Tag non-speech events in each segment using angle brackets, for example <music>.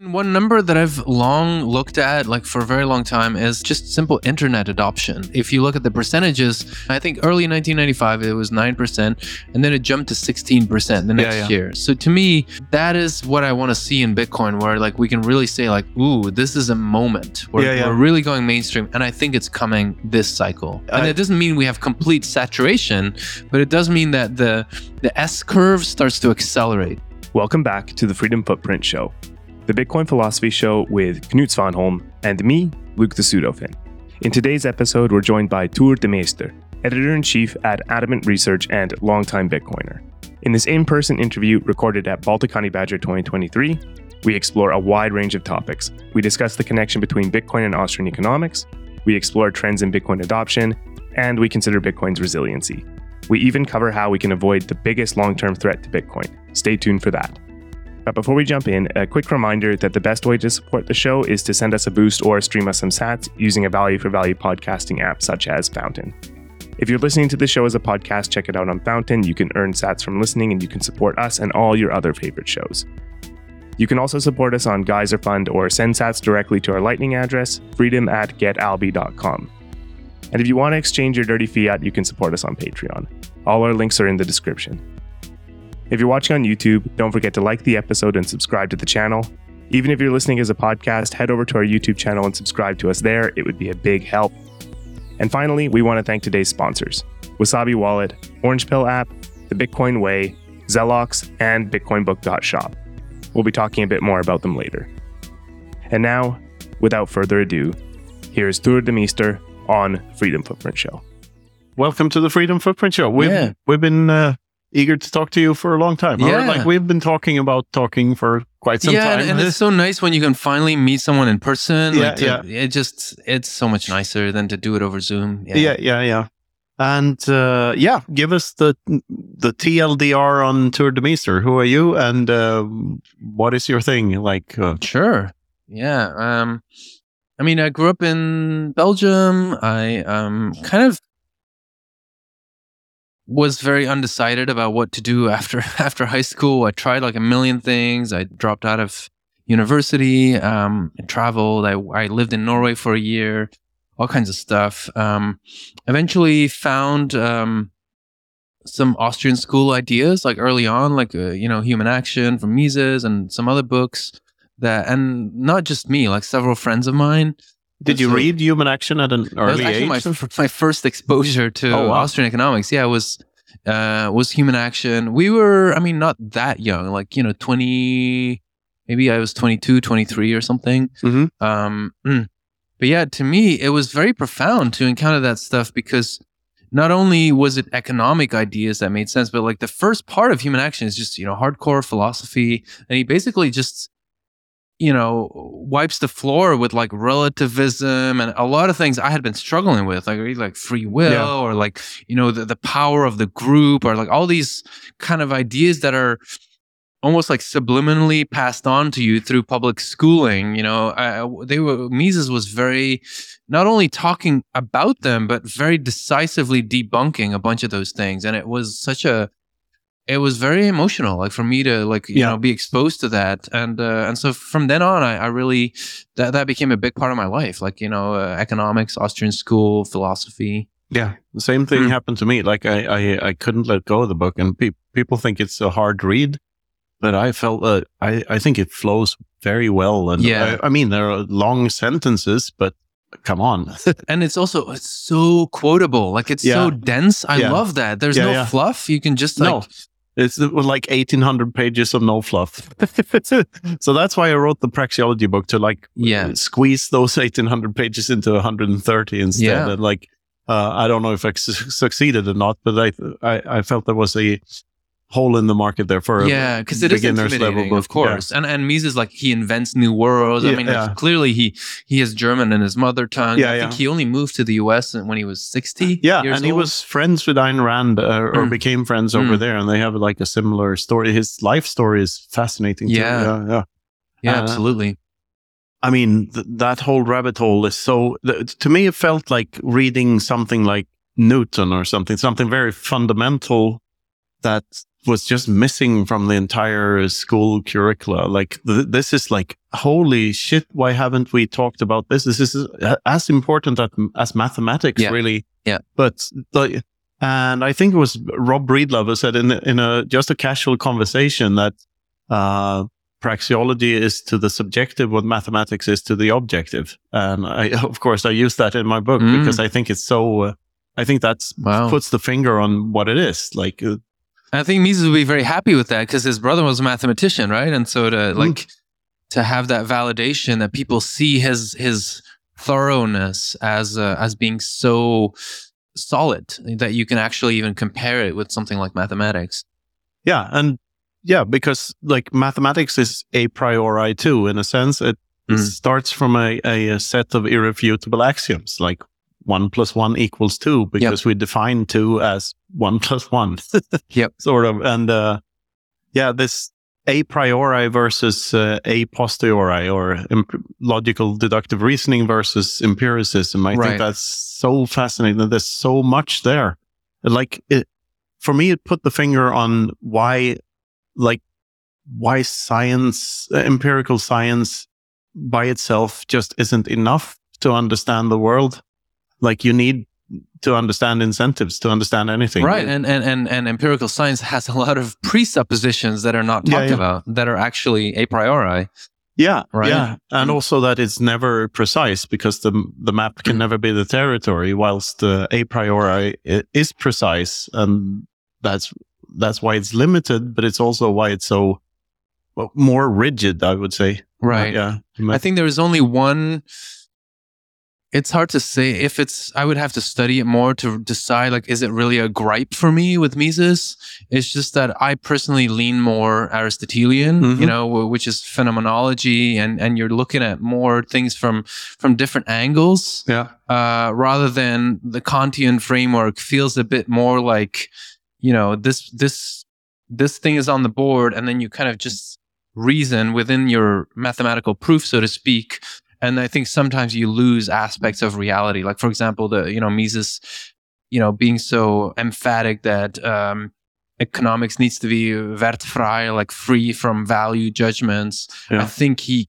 One number that I've long looked at, like for a very long time, is just simple internet adoption. If you look at the percentages, I think early 1995 it was 9%, and then it jumped to 16% the next Yeah, yeah. year. So to me, that is what I want to see in Bitcoin, where like we can really say, like, ooh, this is a moment where Yeah, we're really going mainstream. And I think it's coming this cycle. and I- it doesn't mean we have complete saturation, but it does mean that the the S curve starts to accelerate. Welcome back to the Freedom Footprint Show, the Bitcoin philosophy show with Knut Svanholm and me, Luke the Pseudofin. In today's episode, we're joined by Tuur Demeester, editor in chief at Adamant Research and longtime Bitcoiner. In this in person interview recorded at Baltic Badger 2023, we explore a wide range of topics. We discuss the connection between Bitcoin and Austrian economics, we explore trends in Bitcoin adoption, and we consider Bitcoin's resiliency. We even cover how we can avoid the biggest long term threat to Bitcoin. Stay tuned for that. But before we jump in, a quick reminder that the best way to support the show is to send us a boost or stream us some sats using a value for value podcasting app such as Fountain. If you're listening to the show as a podcast, check it out on Fountain. You can earn sats from listening and you can support us and all your other favorite shows. You can also support us on Geyser Fund or send sats directly to our lightning address, freedom at getalby.com. And if you want to exchange your dirty fiat, you can support us on Patreon. All our links are in the description. If you're watching on YouTube, don't forget to like the episode and subscribe to the channel. Even if you're listening as a podcast, head over to our YouTube channel and subscribe to us there. It would be a big help. And finally, we want to thank today's sponsors Wasabi Wallet, Orange Pill app, The Bitcoin Way, Zelox, and BitcoinBook.shop. We'll be talking a bit more about them later. And now, without further ado, here's Tuur Demeester on Freedom Footprint Show. Welcome to the Freedom Footprint Show. We've Yeah. we've been uh, eager to talk to you for a long time. Or, Yeah. like we've been talking about talking for quite some yeah, time. and, and it's so nice when you can finally meet someone in person. Yeah, like to- yeah. It just it's so much nicer than to do it over Zoom. yeah, yeah, yeah. And uh, yeah, give us the the TLDR on Tuur Demeester. Who are you, and uh, what is your thing? Like, uh, Sure. Yeah. Um, I mean, I grew up in Belgium. I um kind of was very undecided about what to do <laughs> after after high school. I tried like a million things. I dropped out of university. Um, traveled. I I lived in Norway for a year. All kinds of stuff. Um, eventually found um some Austrian school ideas like early on, like uh, you know, Human Action from Mises and some other books that, and not just me, like several friends of mine. Did you So- read Human Action at an That was early actually age? my, my first exposure to Oh, wow. Austrian economics. Yeah, it was uh, was Human Action. We were, I mean, not that young, like you know, twenty, maybe I was 22, 23 or something. Mhm. Um, mm. but yeah, to me, it was very profound to encounter that stuff because not only was it economic ideas that made sense, but like the first part of human action is just, you know, hardcore philosophy. And he basically just, you know, wipes the floor with like relativism and a lot of things I had been struggling with, like like free will Yeah. or like, you know, the, the power of the group or like all these kind of ideas that are almost like subliminally passed on to you through public schooling. You know, I, they were Mises was very not only talking about them but very decisively debunking a bunch of those things, and it was such a it was very emotional like for me to like you Yeah. know be exposed to that and uh, and so from then on I, I really that that became a big part of my life like you know uh, economics austrian school philosophy Yeah, the same thing Mm. happened to me. Like I, I, I couldn't let go of the book, and pe- people think it's a hard read, but I felt I, I think it flows very well. And Yeah. I, I mean, there are long sentences, but come on, <laughs> and it's also it's so quotable like it's so dense i Yeah. love that there's Yeah, no yeah. fluff you can just like no, it's like eighteen hundred pages of no fluff. <laughs> so that's why I wrote the praxeology book to like Yeah. squeeze those eighteen hundred pages into one hundred and thirty instead. Yeah. And like, uh, I don't know if I su- succeeded or not, but I, I I felt there was a hole in the market there for yeah because it is beginner's intimidating book. of course and and Mises like he invents new worlds i mean yeah. clearly he he has german in his mother tongue Yeah, i think yeah. he only moved to the us when he was 60 Yeah, years and he was friends with Ayn Rand, uh, or Mm. became friends over Mm. there, and they have like a similar story. His life story is fascinating. too. Yeah. yeah, yeah. yeah uh, absolutely I mean, th- that whole rabbit hole is so. Th- to me, it felt like reading something like Newton or something, something very fundamental that was just missing from the entire school curricula. Like th- this is like holy shit! Why haven't we talked about this? This is uh, as important as, as mathematics, Yeah. really. Yeah. But the, and I think it was Rob Breedlove who said in in a just a casual conversation that uh, praxeology is to the subjective what mathematics is to the objective. And I, <laughs> of course, I use that in my book Mm. because I think it's so. Uh, I think that's Wow. puts the finger on what it is. Like, uh, I think Mises would be very happy with that because his brother was a mathematician, right? And so to Mm. like to have that validation that people see his his thoroughness as uh, as being so solid that you can actually even compare it with something like mathematics. yeah, and yeah, because like mathematics is a priori too, in a sense. It Mm. starts from a, a, a set of irrefutable axioms, like one plus one equals two, because we define two as one <laughs> plus one. Yep. Sort of. And uh, yeah, this a priori versus uh, a posteriori or imp- logical deductive reasoning versus empiricism. I Right. think that's so fascinating. that There's so much there. Like it, for me, it put the finger on why, like, why science, uh, empirical science by itself just isn't enough to understand the world. Like you need to understand incentives to understand anything. Right. And, and and and empirical science has a lot of presuppositions that are not talked yeah. about that are actually a priori. Yeah, Right. yeah, and also that it's never precise because the the map can Mm. never be the territory, whilst the a priori is precise, and that's that's why it's limited, but it's also why it's so well, more rigid. I would say, Right. Yeah, I think there is only one. It's hard to say if it's. I would have to study it more to decide. Like, is it really a gripe for me with Mises? It's just that I personally lean more Aristotelian, Mhm. you know, which is phenomenology, and and you're looking at more things from from different angles yeah, uh, rather than the Kantian framework feels a bit more like, you know, this this this thing is on the board, and then you kind of just reason within your mathematical proof, so to speak. And I think sometimes you lose aspects of reality, like for example, the you know Mises, you know, being so emphatic that um, economics needs to be wertfrei, like free from value judgments. Yeah. I think he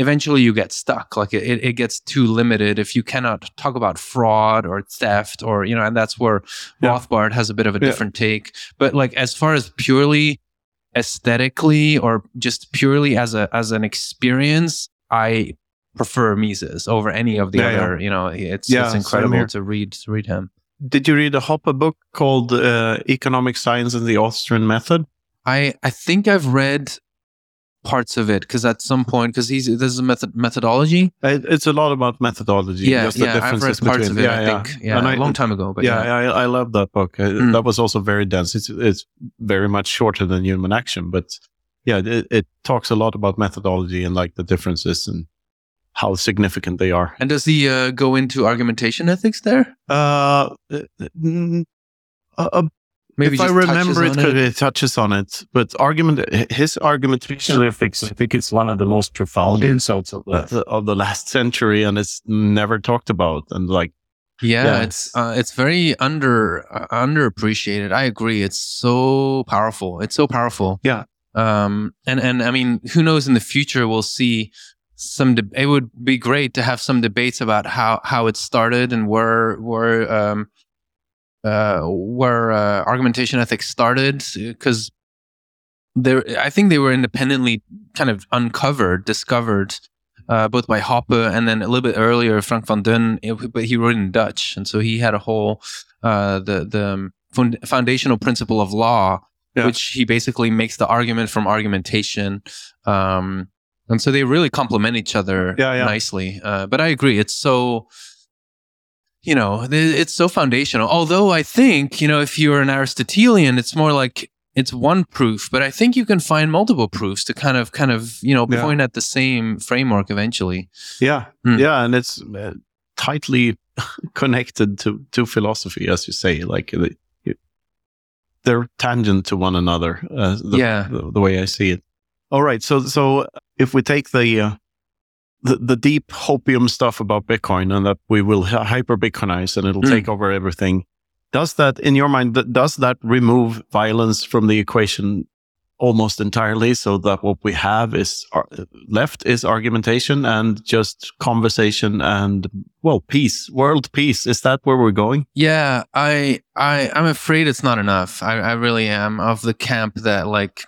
eventually you get stuck like it, it, gets too limited if you cannot talk about fraud or theft or you know and that's where Yeah. rothbard has a bit of a Yeah. different take but like as far as purely aesthetically or just purely as a as an experience i prefer mises over any of the Yeah, yeah. other you know it's Yeah, it's incredible to read to read him Did you read a Hoppe book called uh, Economic Science and the Austrian Method? i i think i've read parts of it because at some point because he's there's a method methodology It, it's a lot about methodology. yeah just the yeah i've read parts between- of it yeah, i think yeah, And a I- long time ago but yeah, yeah, I, I love that book. Uh, Mm. That was also very dense. It's it's very much shorter than Human Action, but yeah, it, it talks a lot about methodology and like the differences and how significant they are. And does he uh, go into argumentation ethics there? Uh, mm, uh, uh, Maybe if I just touches remember it, on could it touches on it, but argument his argumentation ethics, I think it's one of the most profound insults of of the the, of the last century, and it's never talked about. And like, Yeah, Yeah. it's uh, it's very under uh, underappreciated. I agree. It's so powerful. It's so powerful. Yeah. Um. And and I mean, who knows? In the future, we'll see some. De- it would be great to have some debates about how how it started and where where um uh where uh, argumentation ethics started because there I think they were independently kind of uncovered, discovered uh, both by Hoppe and then a little bit earlier Frank van Dun, but he wrote in Dutch, and so he had a whole uh, the the um, fund- foundational principle of law, Yeah. which he basically makes the argument from argumentation. Um, and so they really complement each other Yeah, yeah. nicely. Uh, but I agree, it's so you know it's so foundational. Although I think you know if you're an Aristotelian, it's more like it's one proof, but I think you can find multiple proofs to kind of kind of you know Yeah. point at the same framework eventually. yeah, Mm. yeah, and it's uh, tightly <laughs> connected to to philosophy, as you say. Like you- they're tangent to one another. Uh, the, Yeah. the, the way I see it. All right, so so if we take the uh, the, the deep hopium stuff about Bitcoin and that we will hy- hyper Bitcoinize and it'll Mm. take over everything. does that in your mind does that remove violence from the equation almost entirely so that what we have is ar- left is argumentation and just conversation and well peace world peace is that where we're going Yeah, I I I'm afraid it's not enough. I I really am of the camp that like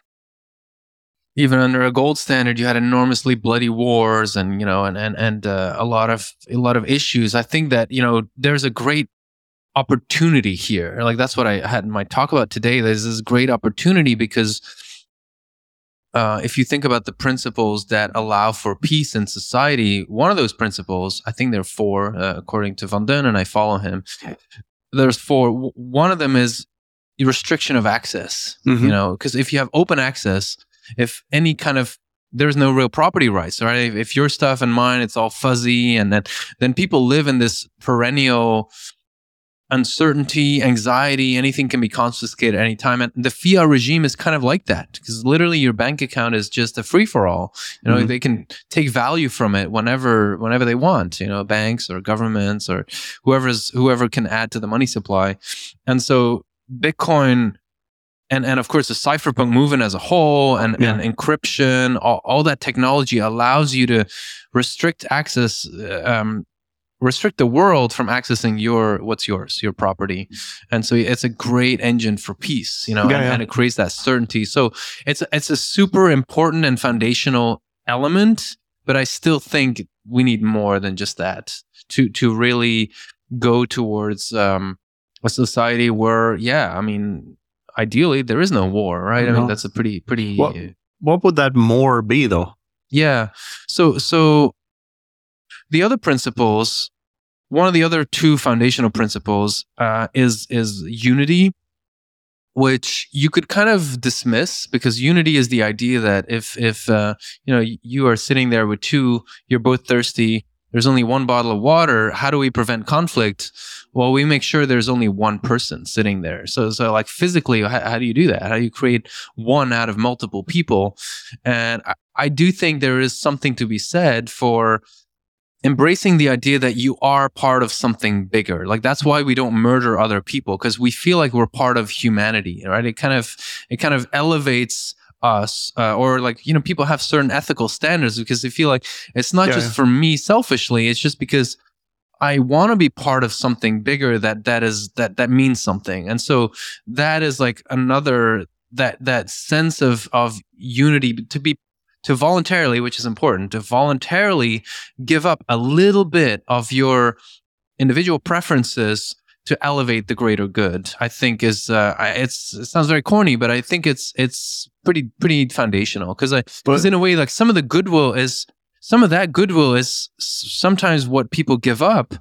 even under a gold standard you had enormously bloody wars and you know and and and uh, a lot of a lot of issues. I think that you know there's a great opportunity here. Like that's what I had in my talk about today. There's this great opportunity because uh, if you think about the principles that allow for peace in society, one of those principles, I think there are four, uh, according to Van Dun, and I follow him. There's four. W- One of them is restriction of access. Mhm. You know, because if you have open access, if any kind of there's no real property rights, right? If, if your stuff and mine, it's all fuzzy, and then then people live in this perennial uncertainty, anxiety, anything can be confiscated at any time. And the fiat regime is kind of like that because literally your bank account is just a free for all. You know, Mhm. they can take value from it whenever whenever they want, you know, banks or governments or whoever's whoever can add to the money supply. And so Bitcoin and and of course the cypherpunk movement as a whole and, Yeah. and encryption, all, all that technology allows you to restrict access uh, um, restrict the world from accessing your what's yours your property and so it's a great engine for peace you know Yeah, and, yeah. and it creates that certainty so it's it's a super important and foundational element but i still think we need more than just that to to really go towards um, a society where yeah i mean ideally there is no war right i mean that's a pretty pretty Well- what would that more be though yeah. So so the other principles, one of the other two foundational principles uh, is is unity, which you could kind of dismiss because unity is the idea that if if uh, you know you are sitting there with two, you're both thirsty. There's only one bottle of water. How do we prevent conflict? Well, we make sure there's only one person sitting there. So, so like physically, how, how do you do that? How do you create one out of multiple people? And I, I do think there is something to be said for embracing the idea that you are part of something bigger. Like that's why we don't murder other people because we feel like we're part of humanity, right? It kind of it kind of elevates us uh, or like you know people have certain ethical standards because they feel like it's not Yeah, just yeah. for me selfishly it's just because I want to be part of something bigger that that is that that means something. And so that is like another that that sense of of unity to be to voluntarily, which is important, to voluntarily give up a little bit of your individual preferences to elevate the greater good. I think is uh, it's it sounds very corny, but I think it's it's pretty pretty foundational because I because in a way like some of the goodwill is some of that goodwill is sometimes what people give up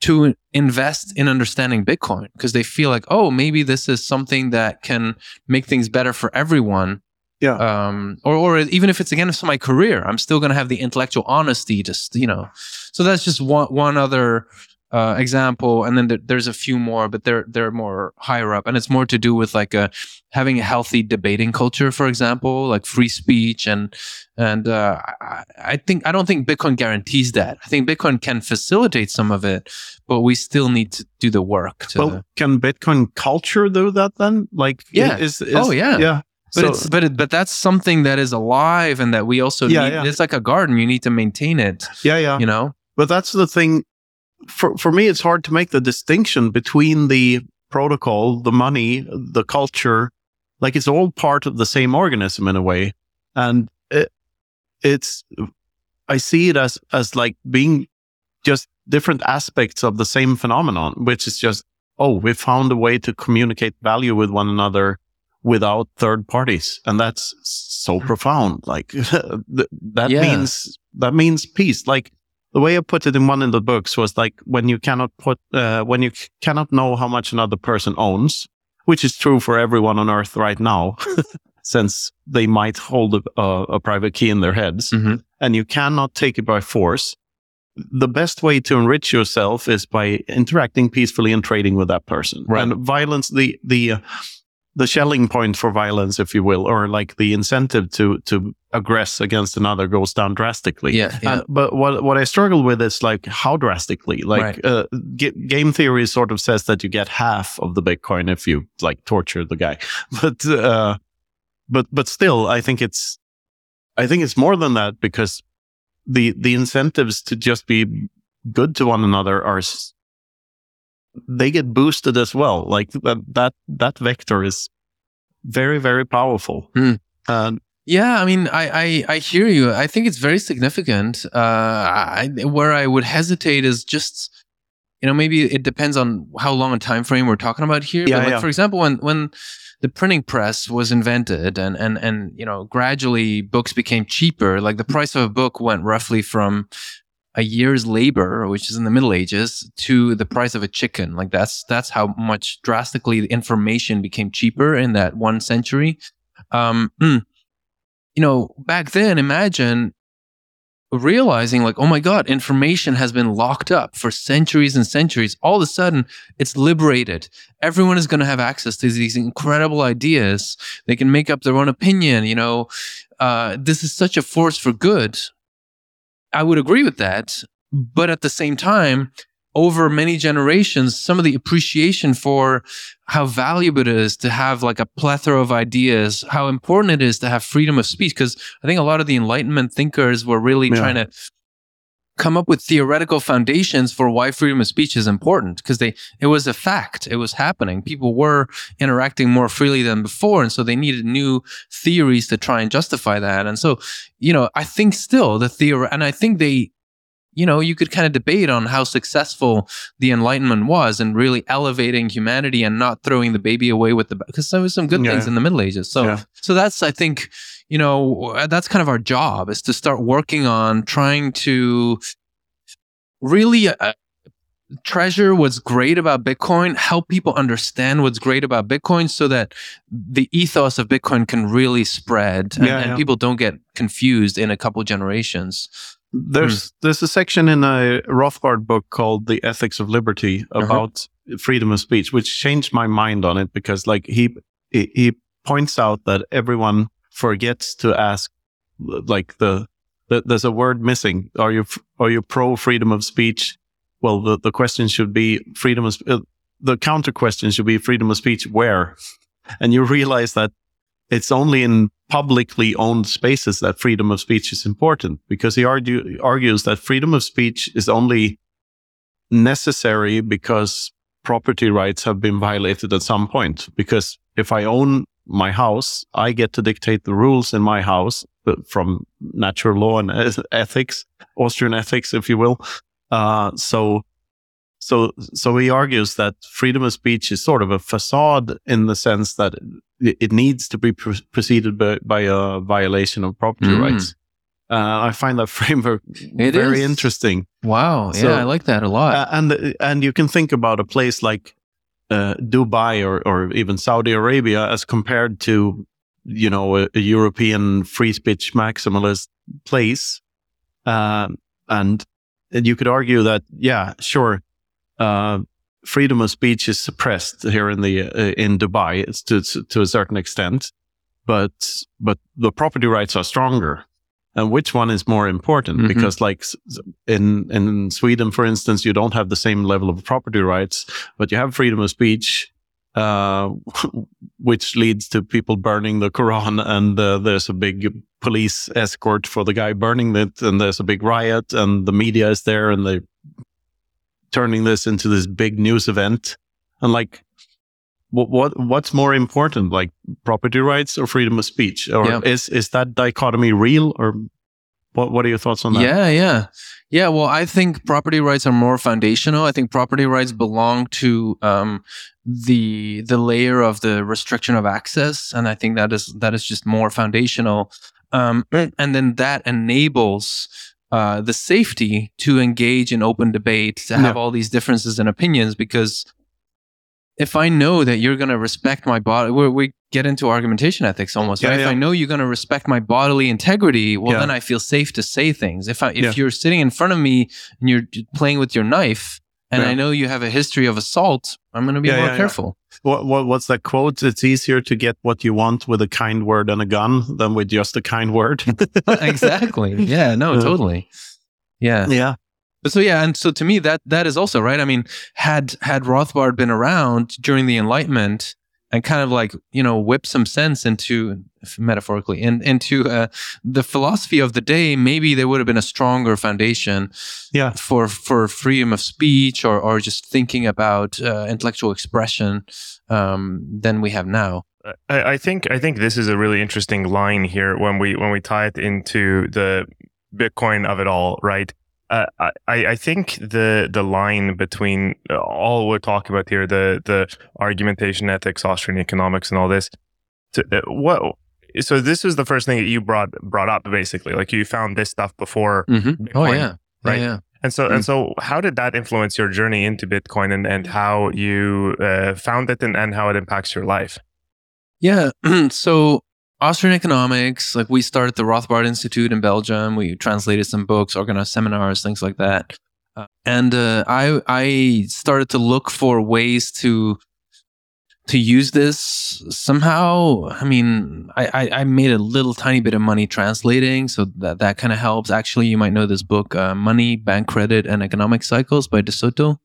to invest in understanding Bitcoin because they feel like, oh, maybe this is something that can make things better for everyone. Yeah. Um, or, or even if it's against my career, I'm still going to have the intellectual honesty to, st- you know. So that's just one one other uh, example, and then there, there's a few more, but they're they're more higher up, and it's more to do with like a having a healthy debating culture, for example, like free speech and and uh, I, I think I don't think Bitcoin guarantees that. I think Bitcoin can facilitate some of it, but we still need to do the work. To, well can bitcoin culture do that then like Yeah. is, is Oh, yeah. yeah but So- it's but it, but that's something that is alive and that we also Yeah, need. yeah. It's like a garden; you need to maintain it. yeah yeah You know. But that's the thing. For for me, it's hard to make the distinction between the protocol, the money, the culture. Like it's all part of the same organism in a way, and it, it's. I see it as as like being just different aspects of the same phenomenon, which is just oh, we found a way to communicate value with one another without third parties, and that's so hmm. profound. Like <laughs> that Yeah. means that means peace. Like the way I put it in one of the books was like when you cannot put uh, when you c- cannot know how much another person owns, which is true for everyone on Earth right now, <laughs> since they might hold a, a, a private key in their heads, Mhm. and you cannot take it by force. The best way to enrich yourself is by interacting peacefully and trading with that person. Right. And violence, the the uh, the Schelling point for violence, if you will, or like the incentive to to aggress against another goes down drastically. Yeah, yeah. Uh, but what what I struggle with is like how drastically. Like Right. uh, g- game theory sort of says that you get half of the Bitcoin if you like torture the guy, <laughs> but uh, but but still, I think it's I think it's more than that because the the incentives to just be good to one another are they get boosted as well. Like that that that vector is very very powerful. Hmm. And Yeah, I mean, I, I I hear you. I think it's very significant. Uh, I, where I would hesitate is just, you know, maybe it depends on how long a time frame we're talking about here. Yeah, but like, yeah. for example, when when the printing press was invented and and and you know gradually books became cheaper, like the price of a book went roughly from a year's labor, which is in the Middle Ages, to the price of a chicken. Like that's that's how much drastically information became cheaper in that one century. Um, you know, back then, imagine realizing like, oh my God, information has been locked up for centuries and centuries. All of a sudden, it's liberated. Everyone is going to have access to these incredible ideas. They can make up their own opinion. You know, uh, this is such a force for good. I would agree with that. But at the same time, over many generations, some of the appreciation for how valuable it is to have like a plethora of ideas, how important it is to have freedom of speech. Because I think a lot of the Enlightenment thinkers were really Yeah. trying to come up with theoretical foundations for why freedom of speech is important because they it was a fact it was happening people were interacting more freely than before and so they needed new theories to try and justify that and so you know i think still the theory and i think they you know you could kind of debate on how successful the enlightenment was in really elevating humanity and not throwing the baby away with the because there was some good Yeah. things in the middle ages so Yeah. so that's i think you know uh, that's kind of our job is to start working on trying to really uh, uh, treasure what's great about bitcoin help people understand what's great about bitcoin so that the ethos of bitcoin can really spread and, Yeah, and people don't get confused in a couple generations. There's hmm. there's a section in a Rothbard book called The Ethics of Liberty uh-huh. about freedom of speech, which changed my mind on it because like he he points out that everyone forgets to ask like the, the there's a word missing. Are you are you pro freedom of speech? Well, the, the question should be freedom of uh, the counter question should be freedom of speech where, <laughs> and you realize that it's only in publicly owned spaces that freedom of speech is important because he argue, argues that freedom of speech is only necessary because property rights have been violated at some point. Because if I own my house, I get to dictate the rules in my house uh, from natural law and <laughs> ethics, Austrian ethics, if you will. Uh, so, so, so he argues that freedom of speech is sort of a facade in the sense that it, it needs to be pre- preceded by, by a violation of property Mm. rights. Uh, I find that <laughs> framework It very is. interesting. wow So- yeah i like that a lot Uh, and and you can think about a place like uh, Dubai or or even Saudi Arabia as compared to you know a, a European free speech maximalist place, and and you could argue that yeah, sure, uh, freedom of speech is suppressed here in the uh, in Dubai to to a certain extent, but but the property rights are stronger. And which one is more important? Mhm. Because like in in Sweden, for instance, you don't have the same level of property rights, but you have freedom of speech, uh, <laughs> which leads to people burning the Quran, and uh, there's a big police escort for the guy burning it, and there's a big riot, and the media is there, and they're turning this into this big news event, and like. What, what what's more important, like property rights or freedom of speech, or Yeah. is is that dichotomy real, or what what are your thoughts on that? Yeah, yeah. Yeah, well, I think property rights are more foundational. I think property rights belong to um, the the layer of the restriction of access, and I think that is that is just more foundational. Um, <clears throat> and then that enables uh, the safety to engage in open debate, to have Yeah. all these differences in opinions, because if I know that you're going to respect my body, we we get into argumentation ethics almost. Yeah, right? If. I know you're going to respect my bodily integrity, well, Yeah. then I feel safe to say things. If I, if Yeah. you're sitting in front of me and you're playing with your knife and Yeah. I know you have a history of assault, I'm going to be Yeah, more yeah, yeah. careful. What, what what's that quote? It's easier to get what you want with a kind word and a gun than with just a kind word. <laughs> exactly. Yeah. No. <laughs> Totally. Yeah. yeah. But so yeah, and so to me that that is also right. I mean, had had Rothbard been around during the Enlightenment and kind of like you know whip some sense into metaphorically in, into uh, the philosophy of the day, maybe there would have been a stronger foundation Yeah. for for freedom of speech or or just thinking about uh, intellectual expression um, than we have now. I, I think I think this is a really interesting line here when we when we tie it into the Bitcoin of it all, right? Uh, I I think the the line between all we're talking about here, the the argumentation ethics, Austrian economics, and all this. To, uh, what? So this was the first thing that you brought brought up, basically. Like you found this stuff before, Mm-hmm. Oh yeah, right? Yeah, yeah. and so Mm. and so, how did that influence your journey into Bitcoin, and and how you uh, found it, and, and how it impacts your life? Yeah. <clears throat> so Austrian economics, like we started the Rothbard Institute in Belgium. We translated some books, organized seminars, things like that. Uh, and uh, I I started to look for ways to to use this somehow. I mean, I, I, I made a little tiny bit of money translating, so that that kind of helps. Actually, you might know this book, uh, Money, Bank Credit, and Economic Cycles by De Soto.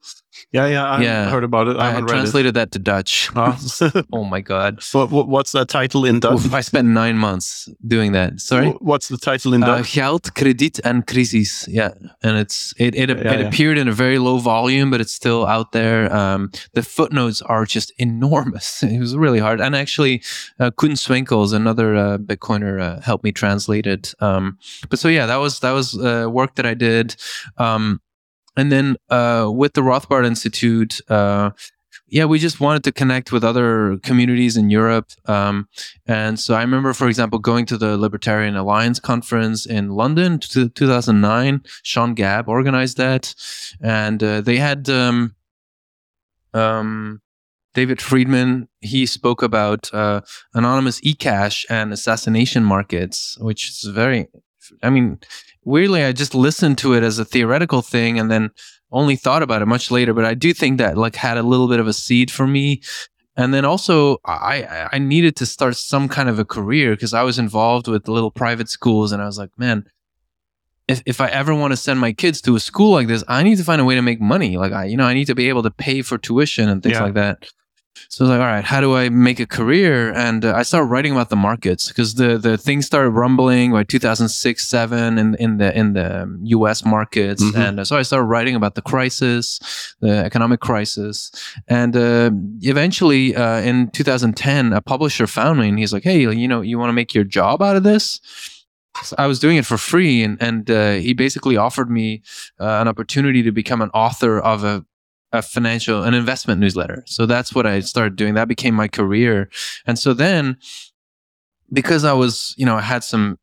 Yeah, yeah. I Yeah. heard about it. I I, translated that to Dutch. it. Uh, <laughs> <laughs> Oh my god! what, what- what's that title in Dutch? Oof, I spent nine months doing that. Sorry. What's the title in Uh, Dutch? geld, krediet, and crisis. Yeah, and it's it it, Yeah, it yeah. appeared in a very low volume, but it's still out there. Um, the footnotes are just enormous. <laughs> It was really hard, and actually, uh, Koen Swinkels, another uh, Bitcoiner, uh, helped me translate it. Um, but so yeah, that was that was uh, work that I did, um, and then uh, with the Rothbard Institute. Uh, yeah, we just wanted to connect with other communities in Europe. Um, and so I remember, for example, going to the Libertarian Alliance conference in London, t- 2009. Sean Gabb organized that. And uh, they had um, um, David Friedman. He spoke about uh, anonymous e-cash and assassination markets, which is very, I mean, weirdly, I just listened to it as a theoretical thing and then only thought about it much later. But I do think that like had a little bit of a seed for me and then also I I needed to start some kind of a career because I was involved with little private schools and I was like, man, if if I ever want to send my kids to a school like this, I need to find a way to make money. Like I, you know, I need to be able to pay for tuition and things Yeah. like that. So I was like, all right, how do I make a career? And uh, I started writing about the markets because the the things started rumbling by 2006, seven in in the in the um, U.S. markets, Mhm. and uh, so I started writing about the crisis, the economic crisis, and uh, eventually uh, in 2010, a publisher found me and he's like, hey, you know, you want to make your job out of this? So I was doing it for free, and and uh, he basically offered me uh, an opportunity to become an author of a a financial an investment newsletter. So that's what I started doing. That became my career, and so then because I was you know I had some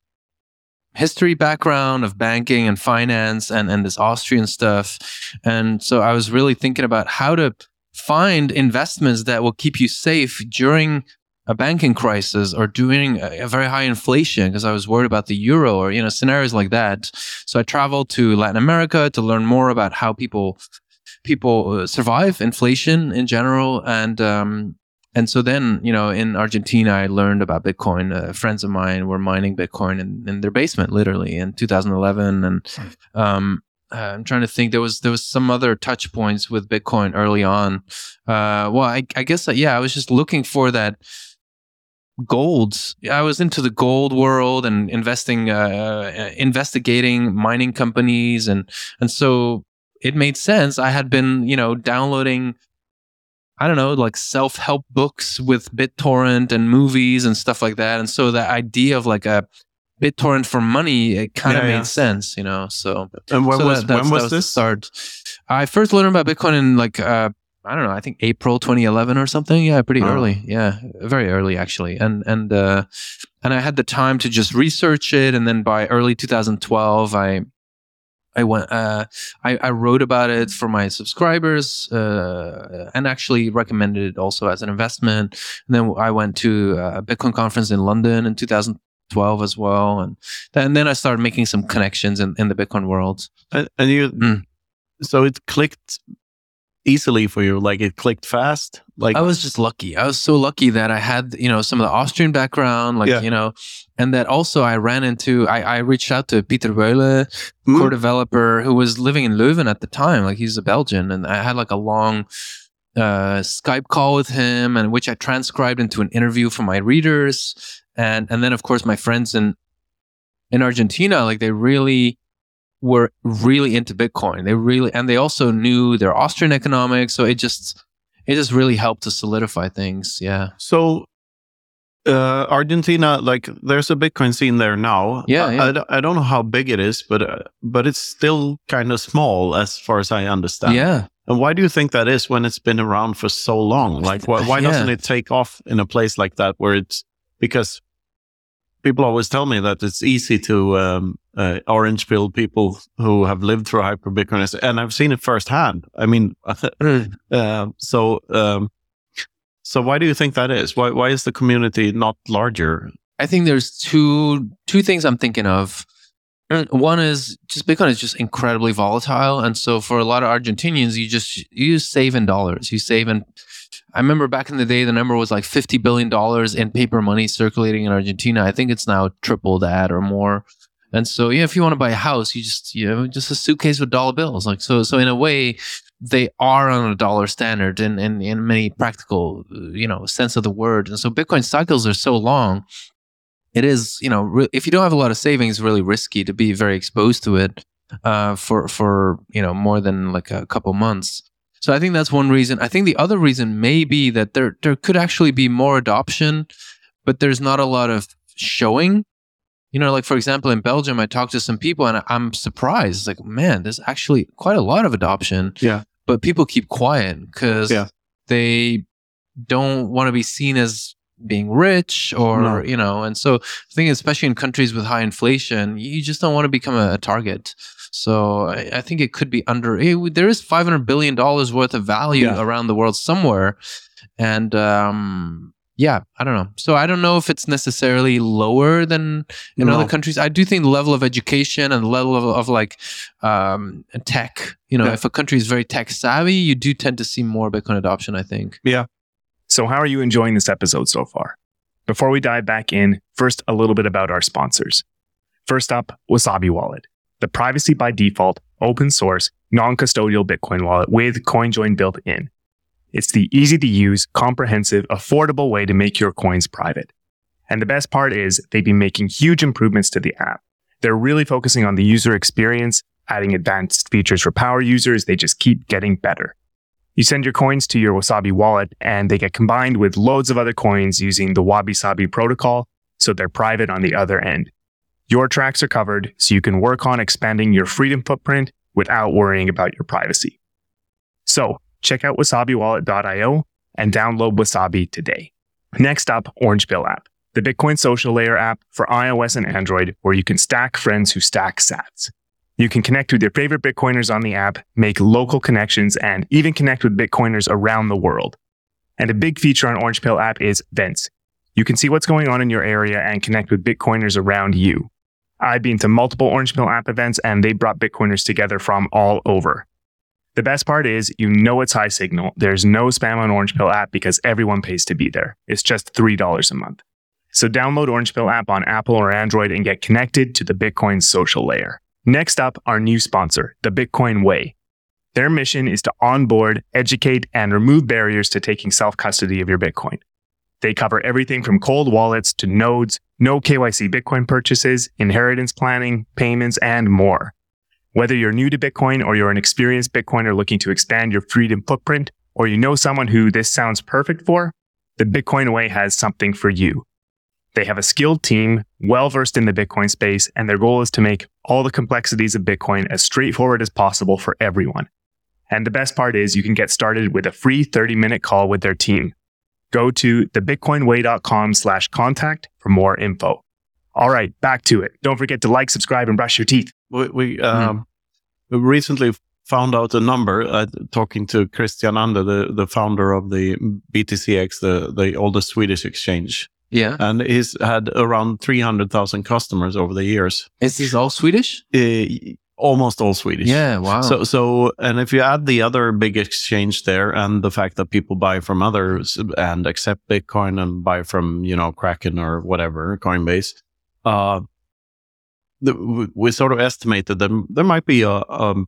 history background of banking and finance and and this Austrian stuff, and so I was really thinking about how to find investments that will keep you safe during a banking crisis or during a, a very high inflation because I was worried about the euro or you know scenarios like that. So I traveled to Latin America to learn more about how people people uh, survive inflation in general and um and so then you know in Argentina I learned about Bitcoin. Uh, friends of mine were mining Bitcoin in, in their basement literally in 2011 and um uh, I'm trying to think. There was there was some other touch points with Bitcoin early on. Uh, well, I, I guess uh, yeah, I was just looking for that gold. I was into the gold world and investing, uh, investigating mining companies, and and so it made sense. I had been you know downloading. I don't know, like self help books with BitTorrent and movies and stuff like that. And so the idea of like a BitTorrent for money, it kind of Yeah, made yeah. sense, you know. So And when so was that- when that was this? start? I first learned about Bitcoin in like uh, I don't know, I think April 2011 or something. Yeah, pretty Oh. early. Yeah, very early actually. And and uh, and I had the time to just research it, and then by early 2012, I. I went. Uh, I, I wrote about it for my subscribers, uh, and actually recommended it also as an investment. And then I went to a Bitcoin conference in London in 2012 as well, and then then I started making some connections in, in the Bitcoin world. And, and you, Mm. so it clicked easily for you? Like it clicked fast? Like I was just lucky. I was so lucky that I had, you know, some of the Austrian background, like, Yeah. you know, and that also I ran into, I, I reached out to Pieter Wuille, Mm. core developer who was living in Leuven at the time. Like he's a Belgian. And I had like a long uh, Skype call with him and which I transcribed into an interview for my readers. And, and then of course my friends in, in Argentina, like they really were really into Bitcoin. They really, and they also knew their Austrian economics. So it just, it just really helped to solidify things. Yeah. So, uh, Argentina, like, there's a Bitcoin scene there now. Yeah, I, yeah. I, don't- I don't know how big it is, but uh, but it's still kind of small as far as I understand. Yeah. And why do you think that is when it's been around for so long? Like, why, why Yeah. doesn't it take off in a place like that where it's because people always tell me that it's easy to um, uh, orange pill people who have lived through hyper Bitcoin, and I've seen it firsthand. I mean, <laughs> uh, so um, so why do you think that is? Why why is the community not larger? I think there's two two things I'm thinking of. One is just Bitcoin is just incredibly volatile, and so for a lot of Argentinians, you just you save in dollars. You save in. I remember back in the day, the number was like fifty billion dollars in paper money circulating in Argentina. I think it's now triple that or more. And so, yeah, if you want to buy a house, you just you know just a suitcase with dollar bills. Like so, so in a way, they are on a dollar standard in in, in many practical you know sense of the word. And so, Bitcoin cycles are so long it is you know re- if you don't have a lot of savings really risky to be very exposed to it uh, for for you know more than like a couple months so i think that's one reason i think the other reason may be that there there could actually be more adoption but there's not a lot of showing you know like for example in belgium i talked to some people and i'm surprised It's like man there's actually quite a lot of adoption Yeah. but people keep quiet because Yeah. they don't want to be seen as being rich or No. you know and so i think especially in countries with high inflation you just don't want to become a, a target so I, I think it could be under there is 500 billion dollars worth of value Yeah. around the world somewhere and um yeah i don't know so i don't know if it's necessarily lower than in No. other countries i do think the level of education and the level of, of like um tech you know Yeah. if a country is very tech savvy you do tend to see more bitcoin adoption i think Yeah. So, how are you enjoying this episode so far? Before we dive back in, first, a little bit about our sponsors. First up, Wasabi Wallet, the privacy by default, open source, non custodial Bitcoin wallet with CoinJoin built in. It's the easy to use, comprehensive, affordable way to make your coins private. And the best part is they've been making huge improvements to the app. They're really focusing on the user experience, adding advanced features for power users. They just keep getting better. You send your coins to your Wasabi wallet and they get combined with loads of other coins using the Wabi Sabi protocol, so they're private on the other end. Your tracks are covered, so you can work on expanding your freedom footprint without worrying about your privacy. So, check out wasabiwallet.io and download Wasabi today. Next up, Orange Pill app, the Bitcoin social layer app for iOS and Android where you can stack friends who stack sats. You can connect with your favorite Bitcoiners on the app, make local connections, and even connect with Bitcoiners around the world. And a big feature on Orange Pill app is events. You can see what's going on in your area and connect with Bitcoiners around you. I've been to multiple Orange Pill app events and they brought Bitcoiners together from all over. The best part is you know it's high signal. There's no spam on Orange Pill app because everyone pays to be there. It's just $3 a month. So download Orange Pill app on Apple or Android and get connected to the Bitcoin social layer. Next up, our new sponsor, the Bitcoin Way. Their mission is to onboard, educate, and remove barriers to taking self custody of your Bitcoin. They cover everything from cold wallets to nodes, no KYC Bitcoin purchases, inheritance planning, payments, and more. Whether you're new to Bitcoin or you're an experienced Bitcoiner looking to expand your freedom footprint, or you know someone who this sounds perfect for, the Bitcoin Way has something for you. They have a skilled team, well versed in the Bitcoin space, and their goal is to make all the complexities of Bitcoin as straightforward as possible for everyone. And the best part is you can get started with a free 30 minute call with their team. Go to thebitcoinway.com slash contact for more info. All right, back to it. Don't forget to like, subscribe, and brush your teeth. We, we, um, we recently found out a number uh, talking to Christian Ander, the, the founder of the BTCX, the, the oldest Swedish exchange. yeah And he's had around 300,000 customers over the years. is this all swedish Uh, almost all Swedish. Yeah, wow. So, so, and if you add the other big exchange there and the fact that people buy from others and accept Bitcoin and buy from, you know, Kraken or whatever, Coinbase, uh, the, we, sort of estimated that there might be a, um,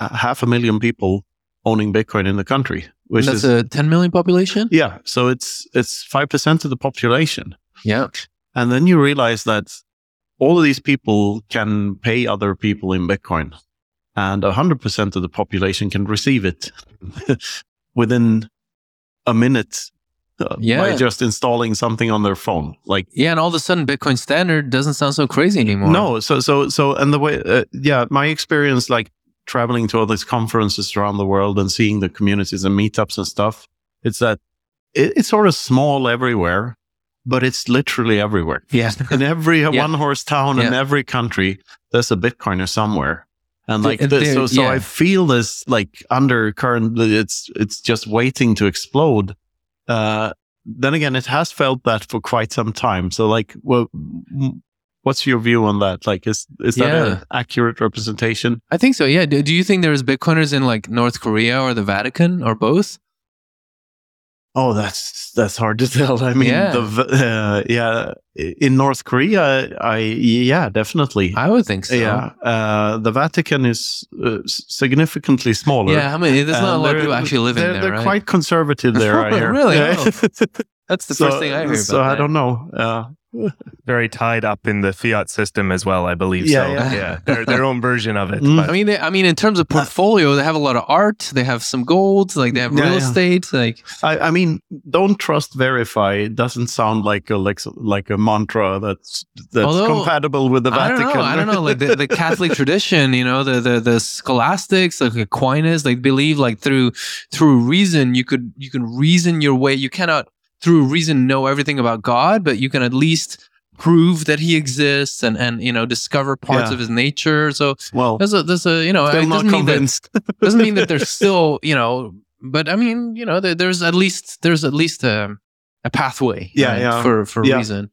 a half a million people owning Bitcoin in the country, which that's is, a 10 million population. yeah. So it's, it's 5% of the population. Yeah, And then you realize that all of these people can pay other people in Bitcoin, and 100% of the population can receive it <laughs> within a minute uh, <laughs> by just installing something on their phone. Like, yeah, and all of a sudden, Bitcoin Standard doesn't sound so crazy anymore. no, so, so, so, and the way, uh, yeah, my experience, like traveling to all these conferences around the world and seeing the communities and meetups and stuff, it's that it, it's sort of small everywhere, but it's literally everywhere. Yeah, <laughs> in every <laughs> Yeah. one horse town in every country there's a bitcoiner somewhere and like and this, so so yeah. i feel this like undercurrent it's it's just waiting to explode uh then again it has felt that for quite some time so like well what's your view on that like is is that Yeah. an accurate representation I think so. Yeah. Do, do you think there's Bitcoiners in like North Korea or the Vatican or both? Oh that's that's hard to <laughs> tell i mean Yeah. the v- uh, yeah in north korea i yeah definitely I would think so. Yeah, uh, the Vatican is uh, significantly smaller. Yeah. I mean, there's not a lot of people actually living they're, there, They're right? quite conservative there, I <laughs> hear. Really? Yeah. Oh. That's the <laughs> so, first thing I heard. So I don't know. Uh, Very tied up in the fiat system as well, I believe. Yeah, so yeah. yeah, their, their own version of it. Mm. I mean, they, I mean, in terms of portfolio, they have a lot of art. They have some gold. Like they have Yeah, real yeah. estate. Like I, I mean, don't trust verify. It doesn't sound like a like, like a mantra that's that's Although, compatible with the Vatican. I Vatican. don't know. I don't know. Like the, the <laughs> Catholic tradition, you know, the the the scholastics, like Aquinas, like believe like through through reason, you could you can reason your way. You cannot through reason know everything about God, but you can at least prove that He exists and and you know discover parts Yeah. of His nature. So well, there's a there's a you know it doesn't mean that doesn't mean that there's still you know but i mean you know there, there's at least there's at least a, a pathway Yeah, right, yeah. for for Yeah. reason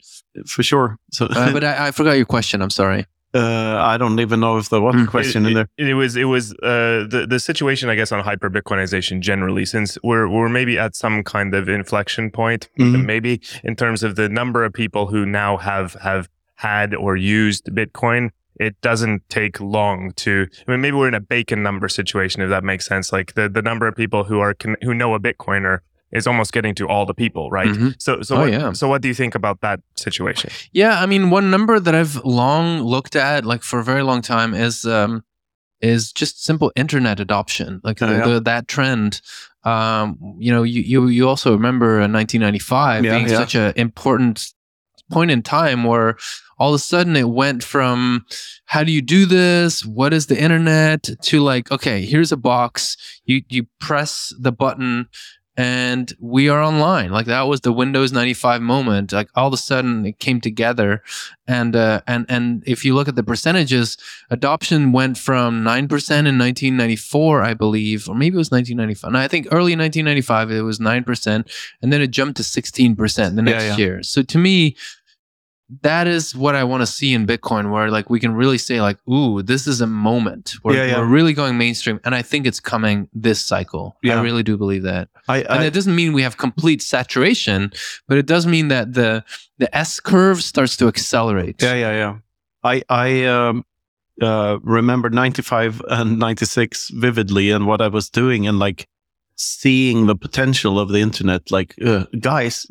for sure. So, uh, but <laughs> I, I forgot your question i'm sorry uh, I don't even know if there was a Mm. question it, in there. It, it was it was uh, the the situation, I guess, on hyper Bitcoinization generally, since we're we're maybe at some kind of inflection point, Mhm. maybe in terms of the number of people who now have have had or used Bitcoin. It doesn't take long to. I mean, maybe we're in a bacon number situation, if that makes sense. Like the the number of people who are who know a Bitcoiner is almost getting to all the people, right? Mhm. So so Oh, what, yeah. so what do you think about that situation? yeah i mean one number that i've long looked at like for a very long time is um is just simple internet adoption like Oh, the, yeah. the, that trend um you know you you, you also remember in 1995 Yeah, being yeah. such an important point in time where all of a sudden it went from how do you do this what is the internet to like okay here's a box you you press the button and we are online. Like that was the windows 95 moment. Like all of a sudden it came together. And uh and and if you look at the percentages adoption went from 9% in 1994 i believe or maybe it was 1995 no i think early 1995 it was 9% and then it jumped to 16% the next yeah. year. So to me that is what I want to see in Bitcoin, where like we can really say like, "Ooh, this is a moment where Yeah, yeah. we're really going mainstream," and I think it's coming this cycle. Yeah. I really do believe that, I, and it doesn't mean we have complete saturation, but it does mean that the the S curve starts to accelerate. Yeah, yeah, yeah. I I um, uh, remember ninety five and ninety six vividly, and what I was doing, and like seeing the potential of the internet. Like, uh, guys,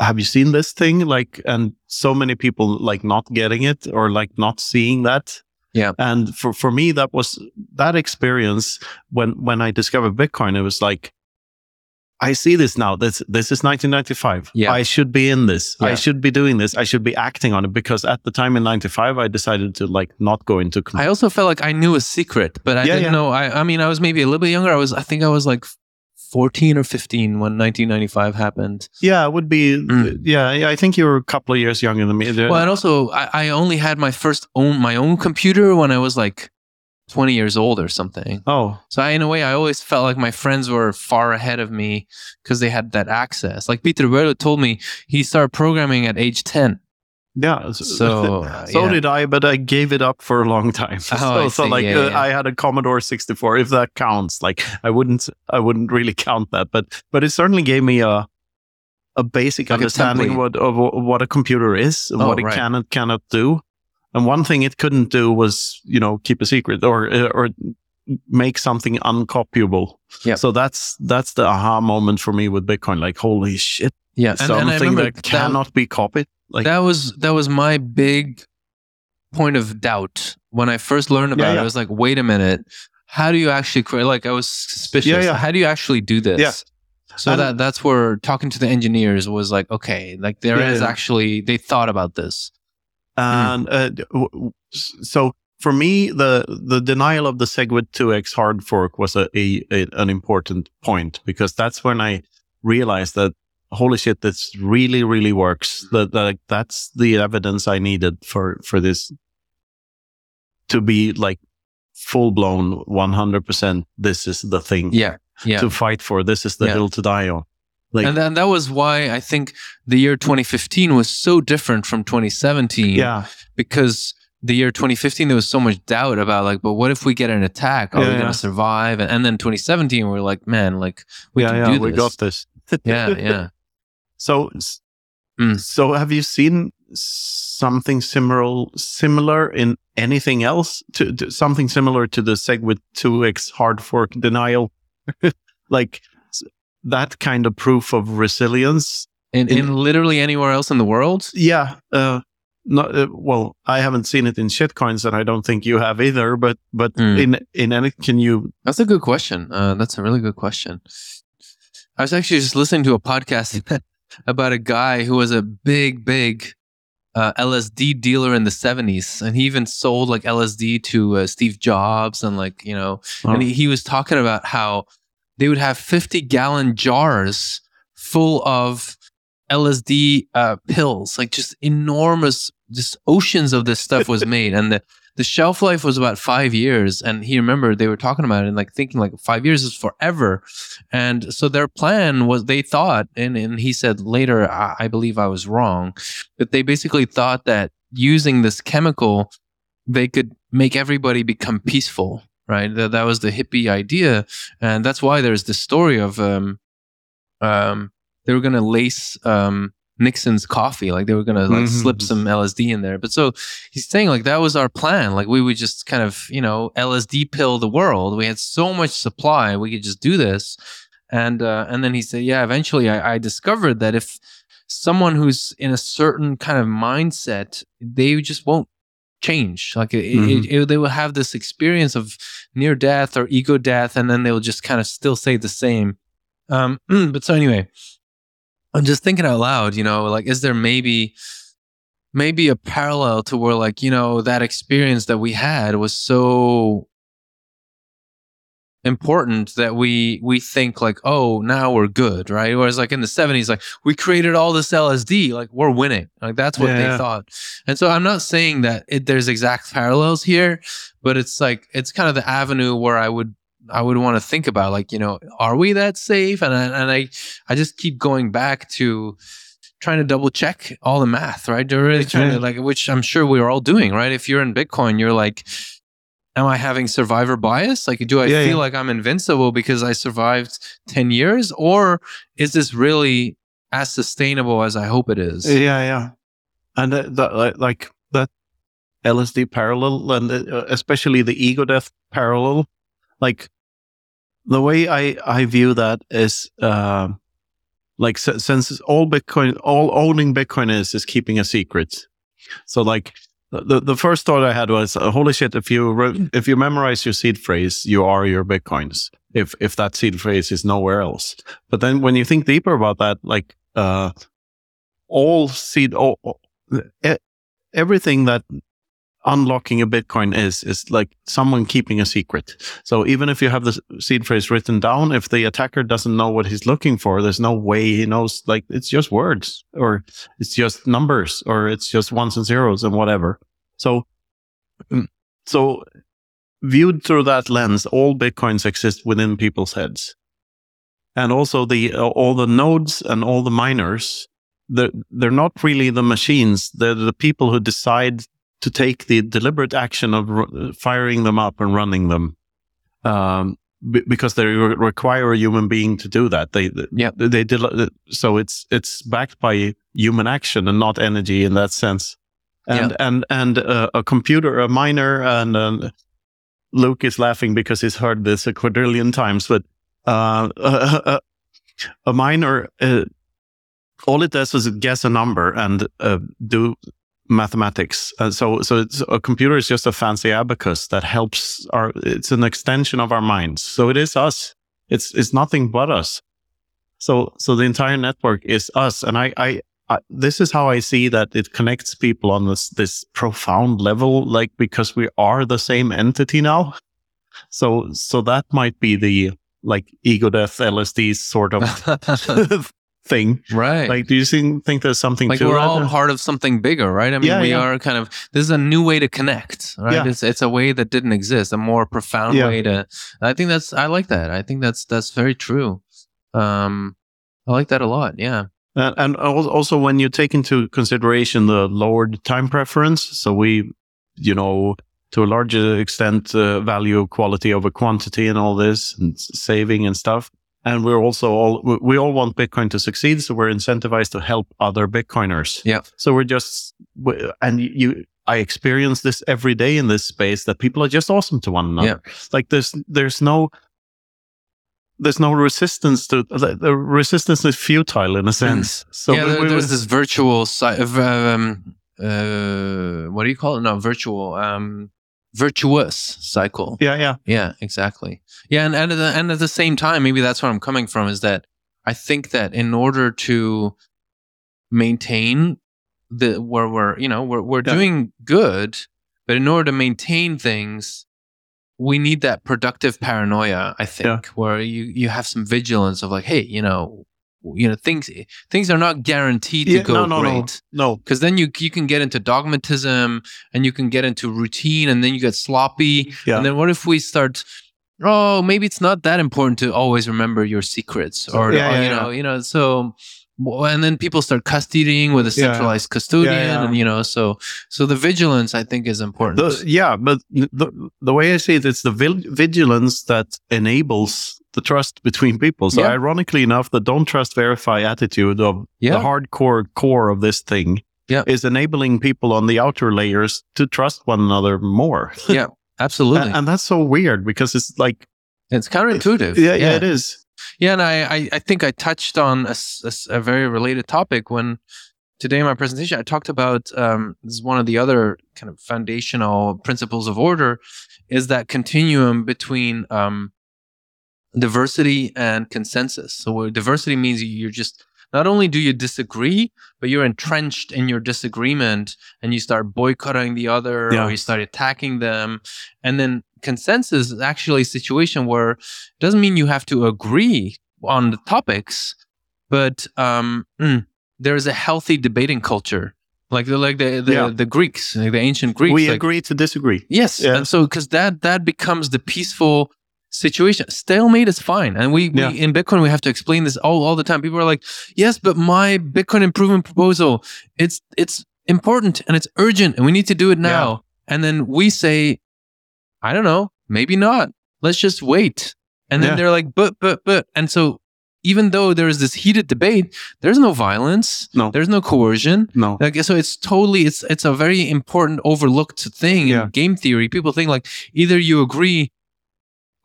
have you seen this thing? Like, and so many people like not getting it or like not seeing that. Yeah. And for for me, that was that experience when when I discovered Bitcoin. It was like. I see this now. This this is 1995. Yeah. I should be in this. I should be doing this. I should be acting on it because at the time in 95 I decided to like not go into com- I also felt like I knew a secret, but I Yeah, didn't yeah. know. I I mean, I was maybe a little bit younger. I was, I think, I was like. 14 or 15 when 1995 happened. Yeah, it would be Mm. yeah, yeah, I think you were a couple of years younger than me. Well, and also I, I only had my first own my own computer when I was like 20 years old or something. oh, So I, in a way, I always felt like my friends were far ahead of me because they had that access. Like Peter Roberto told me he started programming at age 10. Yeah. So, <laughs> so yeah. did I, but I gave it up for a long time. <laughs> Oh, so, so like Yeah, uh, yeah. I had a Commodore 64, if that counts. Like I wouldn't, I wouldn't really count that, but but it certainly gave me a a basic Like understanding template. what of what a computer is, and Oh, what it right. can and cannot do. And one thing it couldn't do was, you know, keep a secret or uh, or make something uncopyable. Yep. So that's that's the aha moment for me with Bitcoin. Like, holy shit, yeah, and, something that cannot be copied. Like, that was that was my big point of doubt when I first learned about Yeah, it. I was like, wait a minute, how do you actually create? Like, I was suspicious. Yeah, yeah. How do you actually do this? Yeah. So And- that that's where talking to the engineers was like, okay, like there is Yeah, yeah. actually they thought about this. And uh, d- w- w- s- so for me, the the denial of the Segwit 2x hard fork was a, a, a an important point because that's when I realized that holy shit, this really really works. Mm-hmm. That that that's the evidence I needed for for this to be like full blown 100%. This is the thing Yeah, yeah. to fight for. This is the Yeah. hill to die on. Like and then that was why I think the year 2015 was so different from 2017. yeah, because the year 2015 there was so much doubt about like but what if we get an attack are Yeah, we yeah. to survive and, and then 2017 we are like man like we yeah, can yeah, do we got this. yeah yeah <laughs> So, Mm. so have you seen something similar similar in anything else to, to something similar to the Segwit 2x hard fork denial? <laughs> like that kind of proof of resilience? in, In- in literally anywhere else in the world Yeah. Uh, not, uh, well, I haven't seen it in shitcoins, and I don't think you have either. But but Mm. in in any, can you? that's a good question uh, that's a really good question i was actually just listening to a podcast about a guy who was a big big uh, LSD dealer in the 70s and he even sold like LSD to uh, Steve Jobs and like you know and he, he was talking about how they would have 50 gallon jars full of LSD uh, pills, like just enormous, just oceans of this stuff was <laughs> made, and the the shelf life was about five years. And he remembered they were talking about it and like thinking like five years is forever, and so their plan was they thought, and and he said later, I, I believe I was wrong, that they basically thought that using this chemical, they could make everybody become peaceful. Right, that, that was the hippie idea, and that's why there's this story of um, um, they were gonna lace um Nixon's coffee, like they were gonna like Mhm. slip some LSD in there. But so he's saying like that was our plan. Like we would just kind of you know LSD pill the world. We had so much supply, we could just do this. And uh, and then he said, yeah. Eventually, I, I discovered that if someone who's in a certain kind of mindset, they just won't change. Like it, Mhm. it, it, they will have this experience of near death or ego death, and then they'll just kind of still say the same. Um, <clears throat> but so anyway, I'm just thinking out loud. You know, like is there maybe maybe a parallel to where like you know that experience that we had was so important that we we think like oh now we're good right? Whereas like in the 70s like we created all this lsd like we're winning. Like that's what they thought. And so i'm not saying that it, there's exact parallels here but it's like it's kind of the avenue where i would i would want to think about like you know are we that safe and I, and i i just keep going back to trying to double check all the math right they're really trying Yeah. to like which i'm sure we're all doing right if you're in bitcoin you're like am I having survivor bias? Like, do I Yeah, feel yeah. like I'm invincible because I survived 10 years? Or is this really as sustainable as I hope it is? Yeah, yeah, and that like, like that LSD parallel, and uh, especially the ego death parallel, like the way I I view that is. Uh, like since all Bitcoin, all owning Bitcoin is is keeping a secret. So like the the first thought I had was, uh, holy shit! If you re- if you memorize your seed phrase, you are your bitcoins. If if that seed phrase is nowhere else, but then when you think deeper about that, like uh, all seed, all, everything that unlocking a Bitcoin is is like someone keeping a secret. So even if you have the seed phrase written down, if the attacker doesn't know what he's looking for, there's no way he knows. Like it's just words, or it's just numbers, or it's just ones and zeros and whatever. So, mm, so viewed through that lens, all bitcoins exist within people's heads, and also the uh, all the nodes and all the miners they're, they're not really the machines. They're the people who decide to take the deliberate action of ru- firing them up and running them. Um, b- because they re- require a human being to do that. They, they Yeah. they did. So it's, it's backed by human action and not energy in that sense. And, and, and uh, a computer, a miner and, uh, Luke is laughing because he's heard this a quadrillion times, but, uh, a, a, a miner, uh, all it does is guess a number and uh, do mathematics. Uh, so, so it's, a computer is just a fancy abacus that helps our. It's an extension of our minds. So it is us. It's it's nothing but us. So so the entire network is us, and I I. I this is how I see that it connects people on this this profound level, like because we are the same entity now. So so that might be the like ego death LSD sort of <laughs> <laughs> thing. right. Like, do you think, think there's something like to we're all part of something bigger, right? I mean, Yeah, we yeah. are kind of this is a new way to connect, right? Yeah. It's it's a way that didn't exist, a more profound way to. I think that's I like that. I think that's that's very true. Um, I like that a lot. Yeah. And, and also when you take into consideration the lowered time preference, so we, you know, to a larger extent, uh, value quality over quantity and all this and saving and stuff. And we're also all, we- we all want Bitcoin to succeed. So we're incentivized to help other Bitcoiners. Yeah. So we're just, we- and you, I experience this every day in this space that people are just awesome to one another. yeah. Like there's, there's no, there's no resistance to the, the resistance is futile in a sense. So yeah, we- there, we- there's this virtual side of um, uh, what do you call it? No, virtual, um, virtuous cycle. yeah, yeah, Yeah, exactly. Yeah, and, and at the and at the same time, maybe that's where I'm coming from is that I think that in order to maintain the where we're you know we're we're Yeah. doing good, but in order to maintain things, we need that productive paranoia. I think where you you have some vigilance of like, hey, you know, you know things things are not guaranteed to go no, no, no. great no, because then you you can get into dogmatism and you can get into routine and then you get sloppy Yeah. and then what if we start oh maybe it's not that important to always remember your secrets or Yeah, or, yeah, you know you know so and then people start custodying with a Yeah. centralized custodian yeah. and you know so so the vigilance i think is important the, yeah, but the the way I see it, it's the vil- vigilance that enables the trust between people. So Yeah. ironically enough, the don't trust verify attitude of Yeah. the hardcore core of this thing Yeah. is enabling people on the outer layers to trust one another more. Yeah <laughs> absolutely and, and that's so weird because it's like it's counterintuitive yeah, yeah, it is. Yeah, and I, I, I think I touched on a very related topic when today in my presentation I talked about um, this is one of the other kind of foundational principles of order is that continuum between um, diversity and consensus. So where diversity means you're just not only do you disagree, but you're entrenched in your disagreement and you start boycotting the other Yeah. or you start attacking them. And then consensus is actually a situation where it doesn't mean you have to agree on the topics, but um, mm, there's a healthy debating culture. Like the like the the, Yeah. the Greeks, like the ancient Greeks. we like, agree to disagree. Yes, Yeah. and so because that that becomes the peaceful situation. Stalemate is fine, and we, Yeah. we in Bitcoin we have to explain this all all the time. People are like, "Yes, but my Bitcoin improvement proposal it's it's important and it's urgent, and we need to do it now." And then we say, "I don't know, maybe not. Let's just wait." And then Yeah. they're like, "But but but," and so. Even though there is this heated debate, there's no violence. No. There's no coercion. No. Like so, it's totally it's it's a very important overlooked thing Yeah. in game theory. People think like either you agree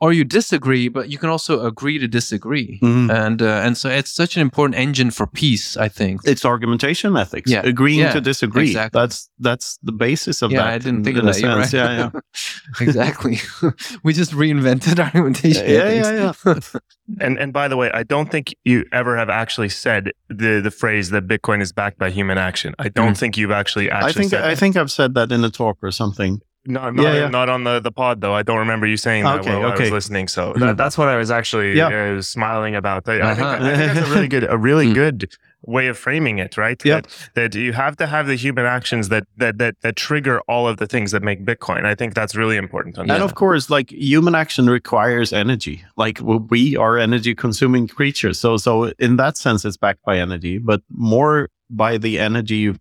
or you disagree, but you can also agree to disagree. Mhm. And uh, and so it's such an important engine for peace. I think. It's argumentation ethics. Yeah. Agreeing Yeah, to disagree. exactly. That's that's the basis of yeah, that. I didn't in- think of in a that. You're sense. right. Yeah, yeah. <laughs> exactly. <laughs> we just reinvented <laughs> argumentation. Yeah, ethics. yeah, And and by the way, I don't think you ever have actually said the the phrase that Bitcoin is backed by human action. I don't Mhm. think you've actually actually I think said I that. think I've said that in a talk or something. No, not, Yeah, yeah. not on the, the pod though. I don't remember you saying that Okay, while I was listening. So that, that's what I was actually Yeah. uh, smiling about. I, I, think, Uh-huh. I think that's a really good, a really <laughs> Mm. good way of framing it, right? Yeah. That, that you have to have the human actions that, that that that trigger all of the things that make Bitcoin. I think that's really important. And of course, like human action requires energy. Like we are energy consuming creatures. So so in that sense, it's backed by energy. But more by the energy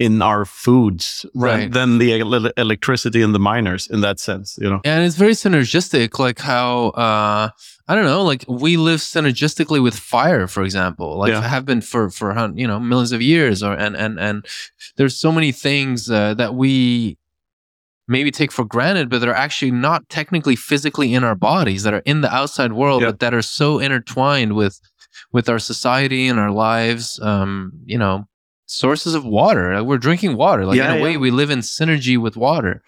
in our foods than- Right. than, the el- electricity in the miners in that sense, you know. and it's very synergistic like how uh i don't know like we live synergistically with fire for example like Yeah. have been for for you know millions of years or and and and there's so many things uh, that we maybe take for granted but they're actually not technically physically in our bodies that are in the outside world but that are so intertwined with with our society and our lives um you know sources of water Like, we're drinking water like Yeah, in a way yeah. we live in synergy with water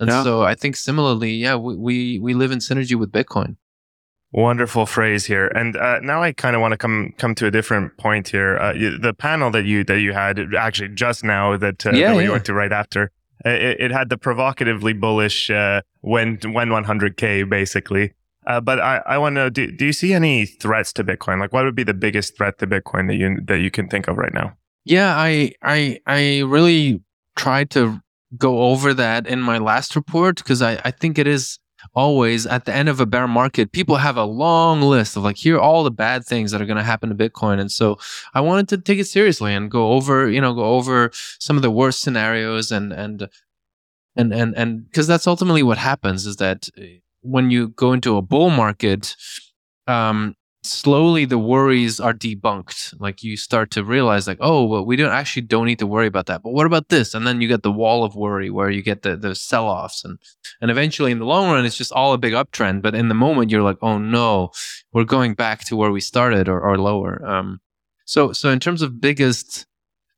and Yeah. so I think similarly, yeah, we, we, we live in synergy with Bitcoin. Wonderful phrase here, and uh, now I kind of want to come come to a different point here. Uh, you, the panel that you that you had actually just now that, uh, Yeah, that we yeah. went to right after, uh, it, it had the provocatively bullish uh, when when 100k basically. Uh, but I, I want to know do, do you see any threats to Bitcoin? Like, what would be the biggest threat to Bitcoin that you that you can think of right now? Yeah, I I I really tried to go over that in my last report because I, I think it is always at the end of a bear market, people have a long list of like here are all the bad things that are going to happen to Bitcoin, and so I wanted to take it seriously and go over you know go over some of the worst scenarios and and and and and because that's ultimately what happens is that uh, when you go into a bull market, um, slowly the worries are debunked. Like you start to realize, like, oh, well, we don't actually don't need to worry about that. But what about this? And then you get the wall of worry where you get the the sell offs, and and eventually in the long run, it's just all a big uptrend. But in the moment, you're like, oh no, we're going back to where we started or or lower. Um, so so in terms of biggest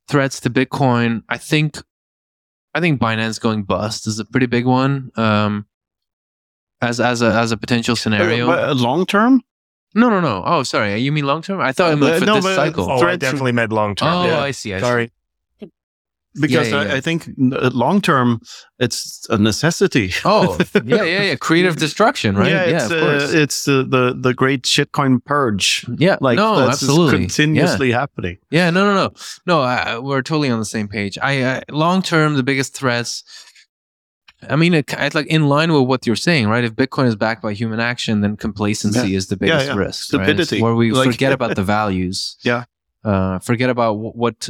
threats to Bitcoin, I think. I think Binance going bust is a pretty big one. Um, as as a as a potential scenario. Uh, long term? No, no, no. Oh, sorry. You mean long term? I thought it meant Uh, for no, this but- cycle. Oh, I definitely meant long term. Oh, yeah. I see. I see. Sorry. Because Yeah, yeah, I, yeah. I think long term, it's a necessity. Oh, yeah, yeah, yeah. <laughs> Creative destruction, right? Yeah, Yeah, it's, of uh, course. it's the, the the great shitcoin purge. yeah, Like no, that's just absolutely. continuously happening. Yeah, no, no, no, no. I, we're totally on the same page. I uh, long term, the biggest threats. I mean, it, it's like in line with what you're saying, right? If Bitcoin is backed by human action, then complacency is the biggest yeah. risk. right? Stupidity. where we Like- forget about <laughs> the values. Yeah. Uh, forget about wh- what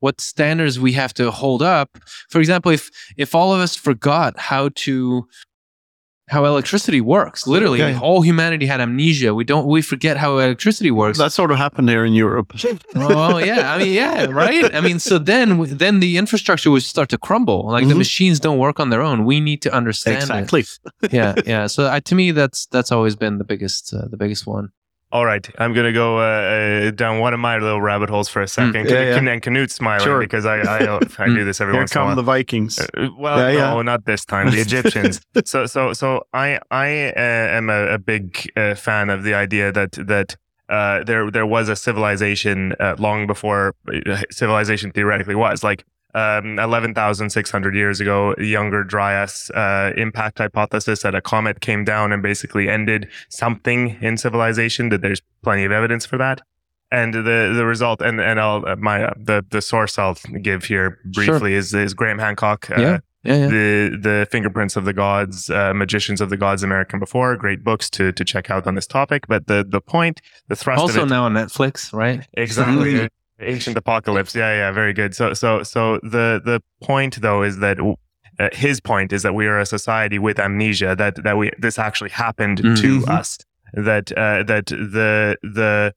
what standards we have to hold up. For example, if if all of us forgot how to how electricity works, literally, if all humanity had amnesia. We don't we forget how electricity works. That sort of happened here in Europe. Oh yeah, I mean yeah, <laughs> right. I mean, so then then the infrastructure would start to crumble. Like the Mhm. machines don't work on their own. We need to understand exactly. <laughs> Yeah, yeah. So I, to me, that's that's always been the biggest uh, the biggest one. All right, I'm gonna go uh, uh, down one of my little rabbit holes for a second. Mm, yeah, yeah. And Knut's smiling Sure. because I I, <laughs> I do this every Here once in a come while. the Vikings. Uh, well, Yeah, yeah. no, not this time. The <laughs> Egyptians. so, so, so I, I uh, am a, a big uh, fan of the idea that that uh, there there was a civilization uh, long before uh, civilization theoretically was like. Um, 11,600 years ago, younger Dryas uh, impact hypothesis that a comet came down and basically ended something in civilization. That there's plenty of evidence for that, and the the result and and I'll uh, my uh, the the source I'll give here briefly is is Graham Hancock. Uh, Yeah. Yeah, yeah. the the fingerprints of the gods uh, magicians of the gods America Before great books to to check out on this topic but the the point the thrust Also now on Netflix, right? exactly <laughs> ancient apocalypse yeah yeah very good so so so the the point though is that uh, his point is that we are a society with amnesia that that we this actually happened to Mhm. us that uh, that the the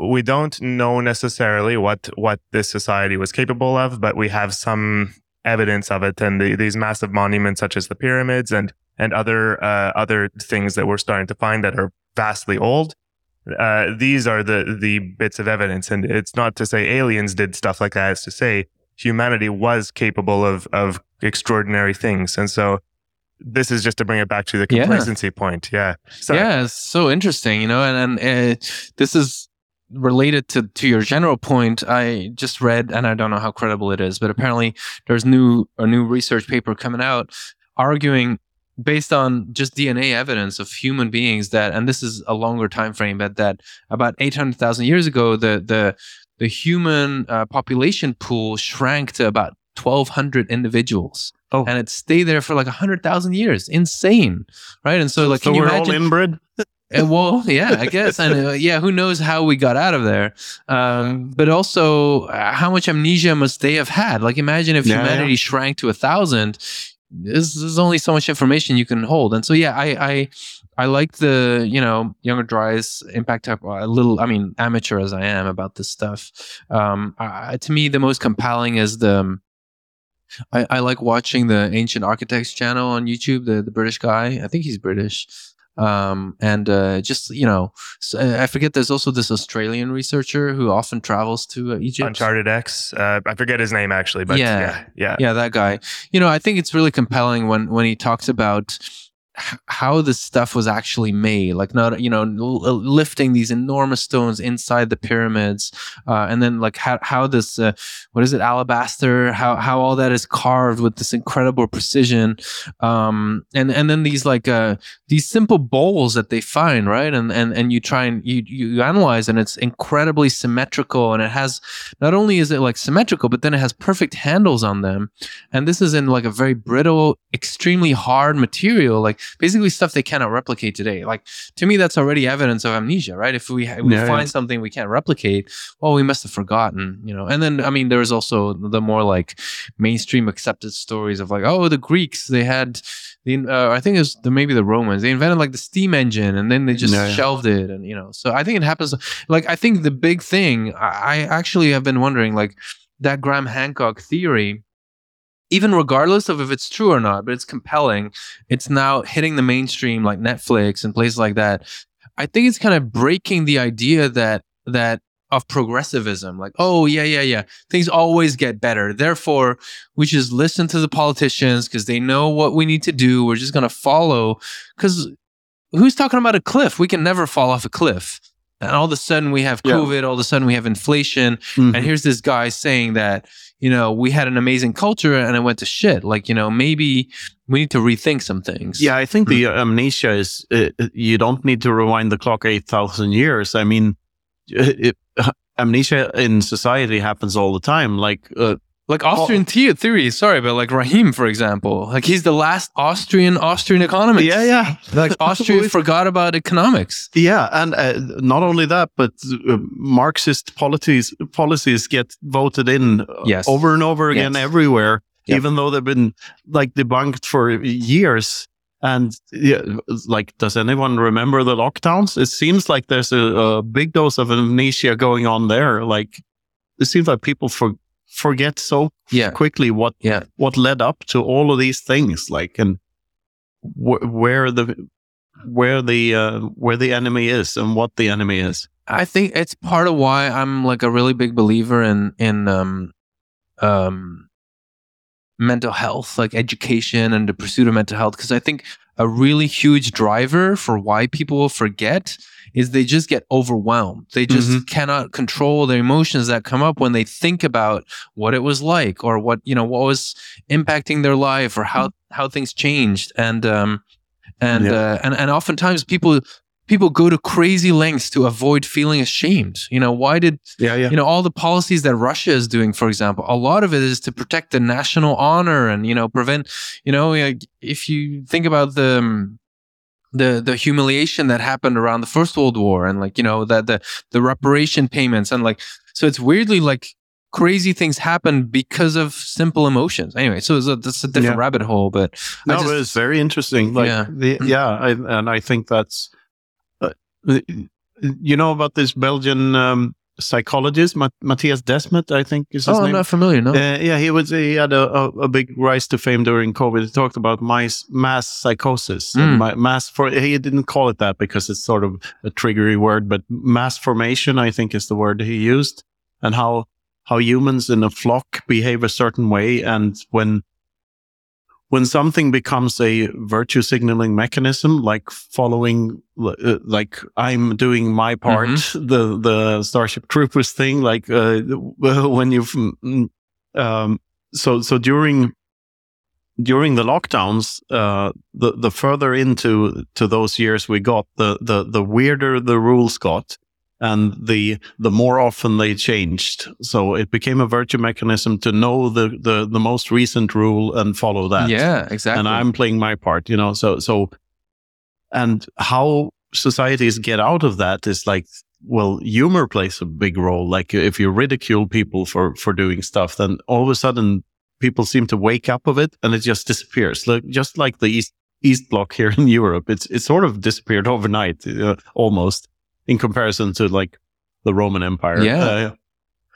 we don't know necessarily what what this society was capable of but we have some evidence of it and the, these massive monuments such as the pyramids and and other uh, other things that we're starting to find that are vastly old uh, these are the the bits of evidence. And it's not to say aliens did stuff like that. It's to say humanity was capable of of extraordinary things. And so this is just to bring it back to the Yeah. complacency point. Yeah. So Yeah, it's so interesting, you know, and and uh, this is related to to your general point. I just read, and I don't know how credible it is, but apparently there's new a new research paper coming out arguing based on just DNA evidence of human beings that, and this is a longer time frame, but that about eight hundred thousand years ago, the the the human uh, population pool shrank to about twelve hundred individuals. Oh. And it stayed there for like a hundred thousand years. Insane, right? And so, like, so can you we're imagine? all inbred. And <laughs> well, yeah, I guess, and uh, yeah, who knows how we got out of there? Um, but also, uh, how much amnesia must they have had? Like, imagine if Yeah, humanity shrank to a thousand. There's, only so much information you can hold, and so yeah, I I, I like the you know younger Dryas impact up a little. I mean, amateur as I am about this stuff. Um, I, to me, the most compelling is the. um, I, I like watching the Ancient Architects channel on YouTube. The the British guy, I think he's British, um, and uh, just you know, I forget. There's also this Australian researcher who often travels to uh, Egypt. Uncharted X. Uh, I forget his name actually, but Yeah. yeah, yeah. yeah that guy you know i think it's really compelling when when he talks about how this stuff was actually made like not you know lifting these enormous stones inside the pyramids uh, and then like how, how this uh, what is it alabaster how how all that is carved with this incredible precision um and and then these like uh these simple bowls that they find right and and and you try and you you analyze and it's incredibly symmetrical and it has not only is it like symmetrical but then it has perfect handles on them and this is in like a very brittle extremely hard material like basically stuff they cannot replicate today like to me that's already evidence of amnesia right if we, we Yeah, find yeah. something we can't replicate well we must have forgotten you know and then i mean there's also the more like mainstream accepted stories of like oh the greeks they had the uh, i think it was the, maybe the romans they invented like the steam engine and then they just yeah. shelved it and you know so i think it happens like i think the big thing i, I actually have been wondering like that graham hancock theory even regardless of if it's true or not but it's compelling it's now hitting the mainstream like netflix and places like that i think it's kind of breaking the idea that that of progressivism like oh yeah yeah yeah things always get better. Therefore we just listen to the politicians because they know what we need to do. We're just going to follow. Because who's talking about a cliff? We can never fall off a cliff and all of a sudden we have Yeah. covid all of a sudden we have inflation Mhm. and here's this guy saying that you know we had an amazing culture and it went to shit like you know maybe we need to rethink some things Yeah, I think the amnesia is uh, you don't need to rewind the clock 8,000 years. I mean, it, <laughs> amnesia in society happens all the time. Like, uh, like austrian the- theory sorry but like rahim for example like he's the last austrian austrian economist yeah, yeah. like <laughs> austria forgot about economics Yeah, and uh, not only that, but uh, Marxist policies policies get voted in uh, Yes. over and over again Yes. everywhere, Yep. even though they've been like debunked for years. And yeah, like, does anyone remember the lockdowns? It seems like there's a, a big dose of amnesia going on there. Like, it seems like people for, forget so yeah quickly what Yeah. what led up to all of these things. Like, and wh- where the where the uh, where the enemy is and what the enemy is. I think it's part of why I'm like a really big believer in in um um mental health, like education and the pursuit of mental health because I think a really huge driver for why people will forget is they just get overwhelmed. They just Mhm. cannot control their emotions that come up when they think about what it was like or what, you know, what was impacting their life or how how things changed and um and Yeah. uh, and and oftentimes people people go to crazy lengths to avoid feeling ashamed. You know, why did Yeah, yeah. you know all the policies that Russia is doing, for example? A lot of it is to protect the national honor and you know prevent. You know, if you think about the. The the humiliation that happened around the First World War and like you know that the the reparation payments and like so it's weirdly like crazy things happen because of simple emotions. Anyway, so it's a, that's a different Yeah. rabbit hole, but No, just- but it's very interesting. Like, Yeah. the, yeah, I, and I think that's, uh, you know, about this Belgian um, psychologist, Ma- Mattias Desmet, I think is his oh, I'm not familiar. No, Uh, yeah, he was. He had a, a, a big rise to fame during COVID. He talked about mass mass psychosis, Mm. ma- mass for. He didn't call it that because it's sort of a triggery word, but mass formation, I think, is the word he used, and how how humans in a flock behave a certain way, and when when something becomes a virtue signaling mechanism, like following, uh, like I'm doing my part, the the Starship Troopers thing, like uh, when you've, mm, um, so so during during the lockdowns, uh, the the further into to those years we got, the the the weirder the rules got. And the the more often they changed, so it became a virtue mechanism to know the the, the most recent rule and follow that yeah, exactly. and I'm playing my part, you know. So so and how societies get out of that is like, well, humor plays a big role. Like if you ridicule people for for doing stuff, then all of a sudden people seem to wake up of it and it just disappears. Like just like the East East Bloc here in Europe, it's it's sort of disappeared overnight, uh, almost in comparison to like the Roman Empire. Yeah. Uh,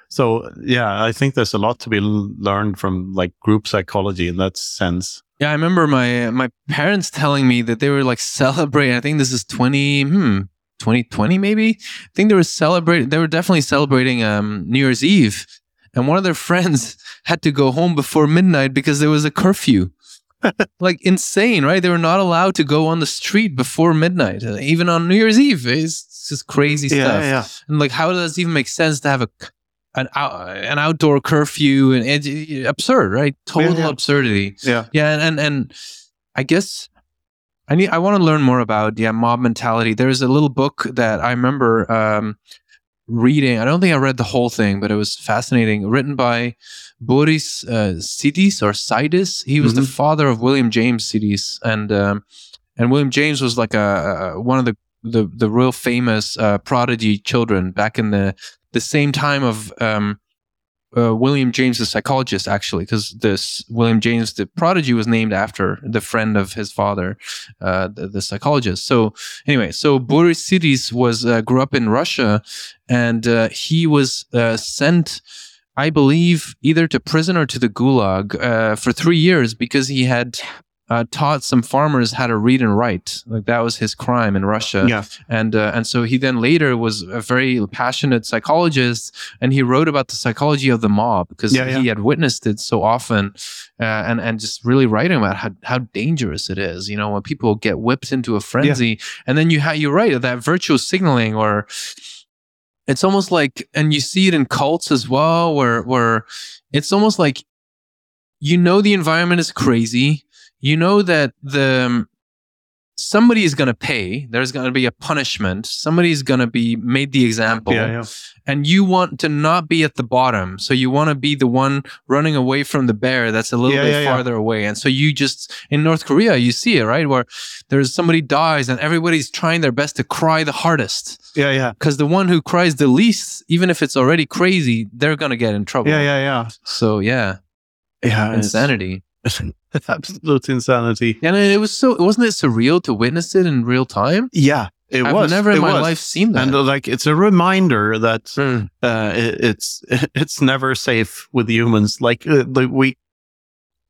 so yeah, I think there's a lot to be learned from like group psychology in that sense. Yeah, I remember my my parents telling me that they were like celebrating. I think this is twenty, hmm, twenty twenty maybe. I think they were celebrating. They were definitely celebrating um, New Year's Eve, and one of their <laughs> friends had to go home before midnight because there was a curfew. <laughs> like insane, right? They were not allowed to go on the street before midnight, even on New Year's Eve. It's just crazy stuff. yeah. And like, how does it even make sense to have a an out, an outdoor curfew and it's absurd, right? Total yeah. absurdity. Yeah. Yeah, and, and and I guess I need I want to learn more about yeah mob mentality. There's a little book that I remember um, reading. I don't think I read the whole thing, but it was fascinating. Written by Boris uh, Sidis or Sidis. He was the Mhm. father of William James Sidis, and um, and William James was like a, a one of the the the real famous uh, prodigy children back in the the same time of um, uh, William James, the psychologist, actually, because this William James, the prodigy, was named after the friend of his father, uh, the, the psychologist. So anyway, so Boris Sidis was uh, grew up in Russia, and uh, he was uh, sent, I believe, either to prison or to the Gulag uh, for three years because he had. Uh, taught some farmers how to read and write. Like that was his crime in Russia Yeah. and uh, and so he then later was a very passionate psychologist and he wrote about the psychology of the mob because Yeah, yeah. he had witnessed it so often uh, and and just really writing about how, how dangerous it is you know when people get whipped into a frenzy and then you ha- you're right that virtual signaling or it's almost like and you see it in cults as well where where it's almost like you know the environment is crazy you know that the um, somebody is going to pay there's going to be a punishment somebody's going to be made the example Yeah. Yeah. and you want to not be at the bottom so you want to be the one running away from the bear that's a little Yeah, bit farther away and so you just in north korea you see it right where there's somebody dies and everybody's trying their best to cry the hardest Yeah. Yeah. because the one who cries the least even if it's already crazy they're going to get in trouble Yeah. Yeah. Yeah. so yeah Yeah. insanity <laughs> absolute insanity. and it was so wasn't it surreal to witness it in real time Yeah, it i've was. never in my was. life seen that And like, it's a reminder that Mm. uh, it, it's <laughs> it's never safe with humans. Like, uh, like we,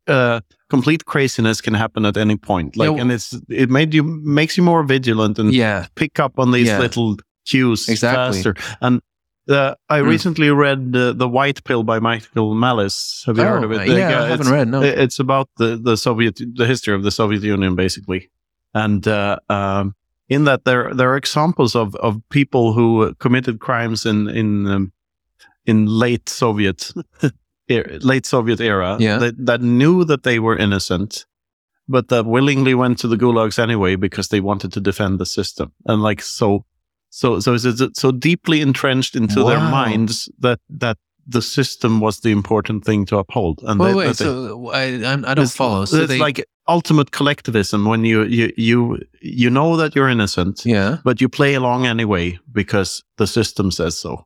uh, complete craziness can happen at any point. Like, Yeah. and it's it made you makes you more vigilant and yeah pick up on these Yeah. little cues Exactly. faster. And uh, I Mm. recently read uh, the White Pill by Michael Malice. Have you heard of it? Oh, yeah, I haven't read. No, It's about the, the Soviet, the history of the Soviet Union, basically. And uh, um, in that, there there are examples of, of people who committed crimes in in um, in late Soviet <laughs> era, late Soviet era Yeah. that, that knew that they were innocent, but that willingly went to the gulags anyway because they wanted to defend the system. And like so, so so it's so deeply entrenched into their minds that that the system was the important thing to uphold. And wait, they- wait. they- So I, I'm, don't it's, follow. So it's they, like ultimate collectivism when you you you you know that you're innocent, yeah. but you play along anyway because the system says so.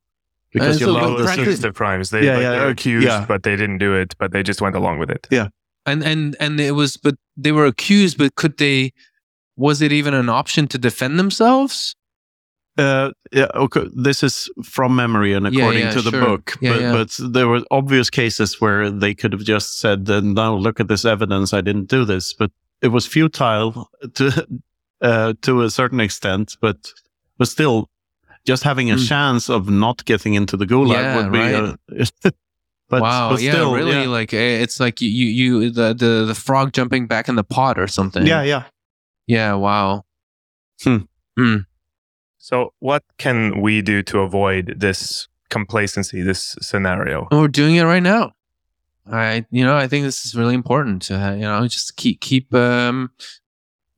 Because And you so love All the the practice- system. of crimes. They, Yeah, like, yeah, they're accused, yeah. but they didn't do it. But they just went along with it. Yeah, and and and it was, but they were accused. But could they? Was it even an option to defend themselves? Uh, yeah, okay. This is from memory and according yeah, to the sure. book, Yeah, but, yeah. but there were obvious cases where they could have just said, uh, "No, look at this evidence. I didn't do this." But it was futile <laughs> to uh, to a certain extent. But but still, just having a Mm. chance of not getting into the gulag Yeah, would be. right. Uh, <laughs> but, wow. but yeah. still, really. yeah. Like eh, it's like you you you the the the frog jumping back in the pot or something. yeah, yeah. Yeah. Wow. So, what can we do to avoid this complacency, this scenario? We're doing it right now. I, you know, I think this is really important to, uh, you know, just keep keep um,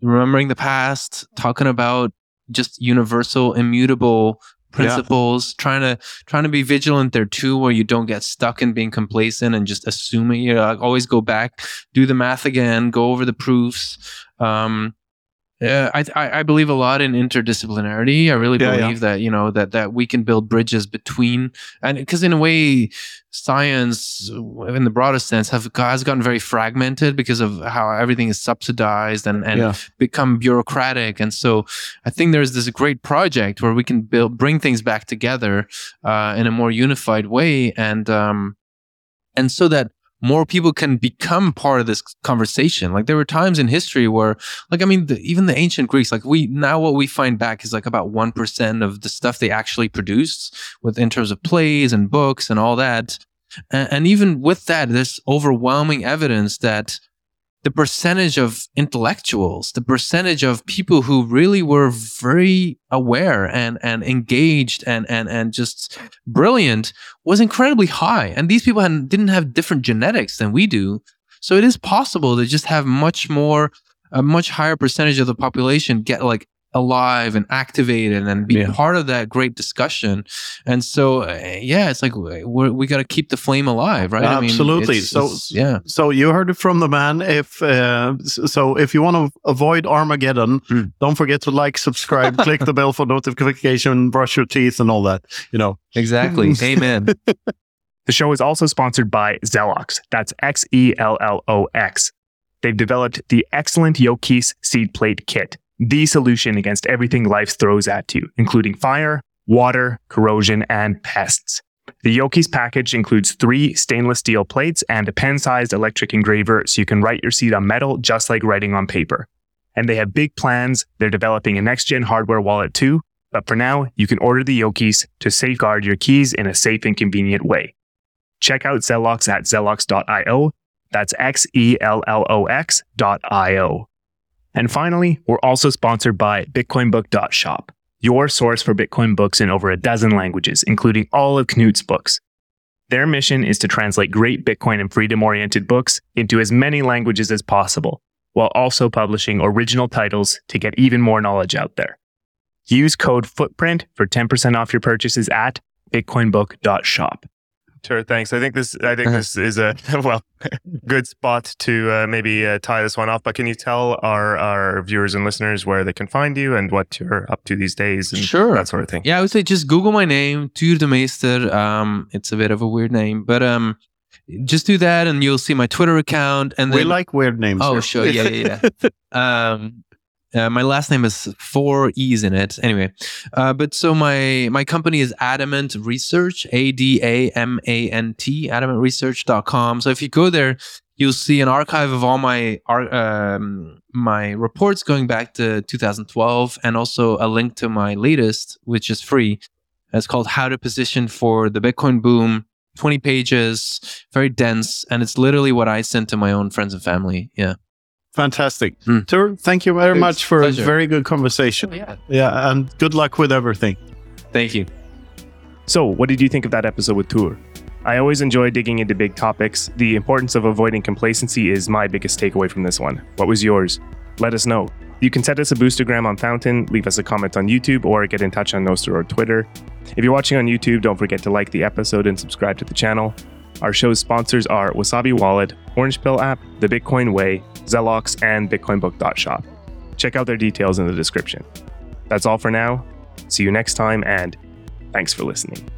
remembering the past, talking about just universal, immutable principles, trying to trying to be vigilant there too, where you don't get stuck in being complacent and just assuming. You know, like always go back, do the math again, go over the proofs. Um, uh, I, I I believe a lot in interdisciplinarity. I really Yeah, yeah. believe that you know that that we can build bridges between and because in a way, science in the broadest sense have has gotten very fragmented because of how everything is subsidized and and Yeah. become bureaucratic. And so I think there's this great project where we can build bring things back together uh, in a more unified way and um and so that more people can become part of this conversation. Like there were times in history where, like, I mean, the, even the ancient Greeks, like we now what we find back is like about 1% of the stuff they actually produced with in terms of plays and books and all that. And, and even with that, there's overwhelming evidence that the percentage of intellectuals, the percentage of people who really were very aware and, and engaged and, and, and just brilliant was incredibly high. And these people had, didn't have different genetics than we do. So it is possible to just have much more, a much higher percentage of the population get like alive and activated and be Yeah. part of that great discussion. And so, uh, yeah, it's like we're, we got to keep the flame alive, right? Absolutely. it's- So- it's- yeah. So you heard it from the man. If uh, so, if you want to avoid Armageddon, Hmm. don't forget to like, subscribe, click the bell for notification, brush your teeth, and all that. You know, Exactly. <laughs> Amen. The show is also sponsored by Xellox. That's X E L L O X. They've developed the excellent Yokis seed plate kit, the solution against everything life throws at you, including fire, water, corrosion, and pests. The Yokis package includes three stainless steel plates and a pen sized electric engraver so you can write your seed on metal just like writing on paper. And they have big plans. They're developing a next gen hardware wallet too. But for now, you can order the Yokis to safeguard your keys in a safe and convenient way. Check out Xellox at xellox.io. That's X E L L O X dot I-O. And finally, we're also sponsored by BitcoinBook.shop, your source for Bitcoin books in over a dozen languages, including all of Knut's books. Their mission is to translate great Bitcoin and freedom oriented books into as many languages as possible, while also publishing original titles to get even more knowledge out there. Use code FOOTPRINT for 10% off your purchases at bitcoinbook.shop. Sure, thanks. I think this. I think Uh-huh. this is a <laughs> well, good spot to uh, maybe uh, tie this one off. But can you tell our our viewers and listeners where they can find you and what you're up to these days and Sure. that sort of thing? Yeah, I would say just Google my name, Tuur Demeester. Um, it's a bit of a weird name, but um, just do that, and you'll see my Twitter account. And we then, like weird names. oh, here. sure, yeah, yeah, yeah. <laughs> um, uh, my last name is four e's in it. Anyway, uh, but so my my company is Adamant Research, A D A M A N T, adamantresearch.com. So if you go there, you'll see an archive of all my um, my reports going back to 2012, and also a link to my latest, which is free. It's called How to Position for the Bitcoin Boom. 20 pages, very dense, and it's literally what I sent to my own friends and family. Yeah. Fantastic. Hmm. Tuur, thank you very It's much for pleasure. a very good conversation. Oh, yeah. Yeah, and good luck with everything. Thank you. So, what did you think of that episode with Tuur? I always enjoy digging into big topics. The importance of avoiding complacency is my biggest takeaway from this one. What was yours? Let us know. You can send us a boostergram on Fountain, leave us a comment on YouTube, or get in touch on Nostr or Twitter. If you're watching on YouTube, don't forget to like the episode and subscribe to the channel. Our show's sponsors are Wasabi Wallet, Orange Pill app, The Bitcoin Way, Xellox, and BitcoinBook.shop. Check out their details in the description. That's all for now. See you next time, and thanks for listening.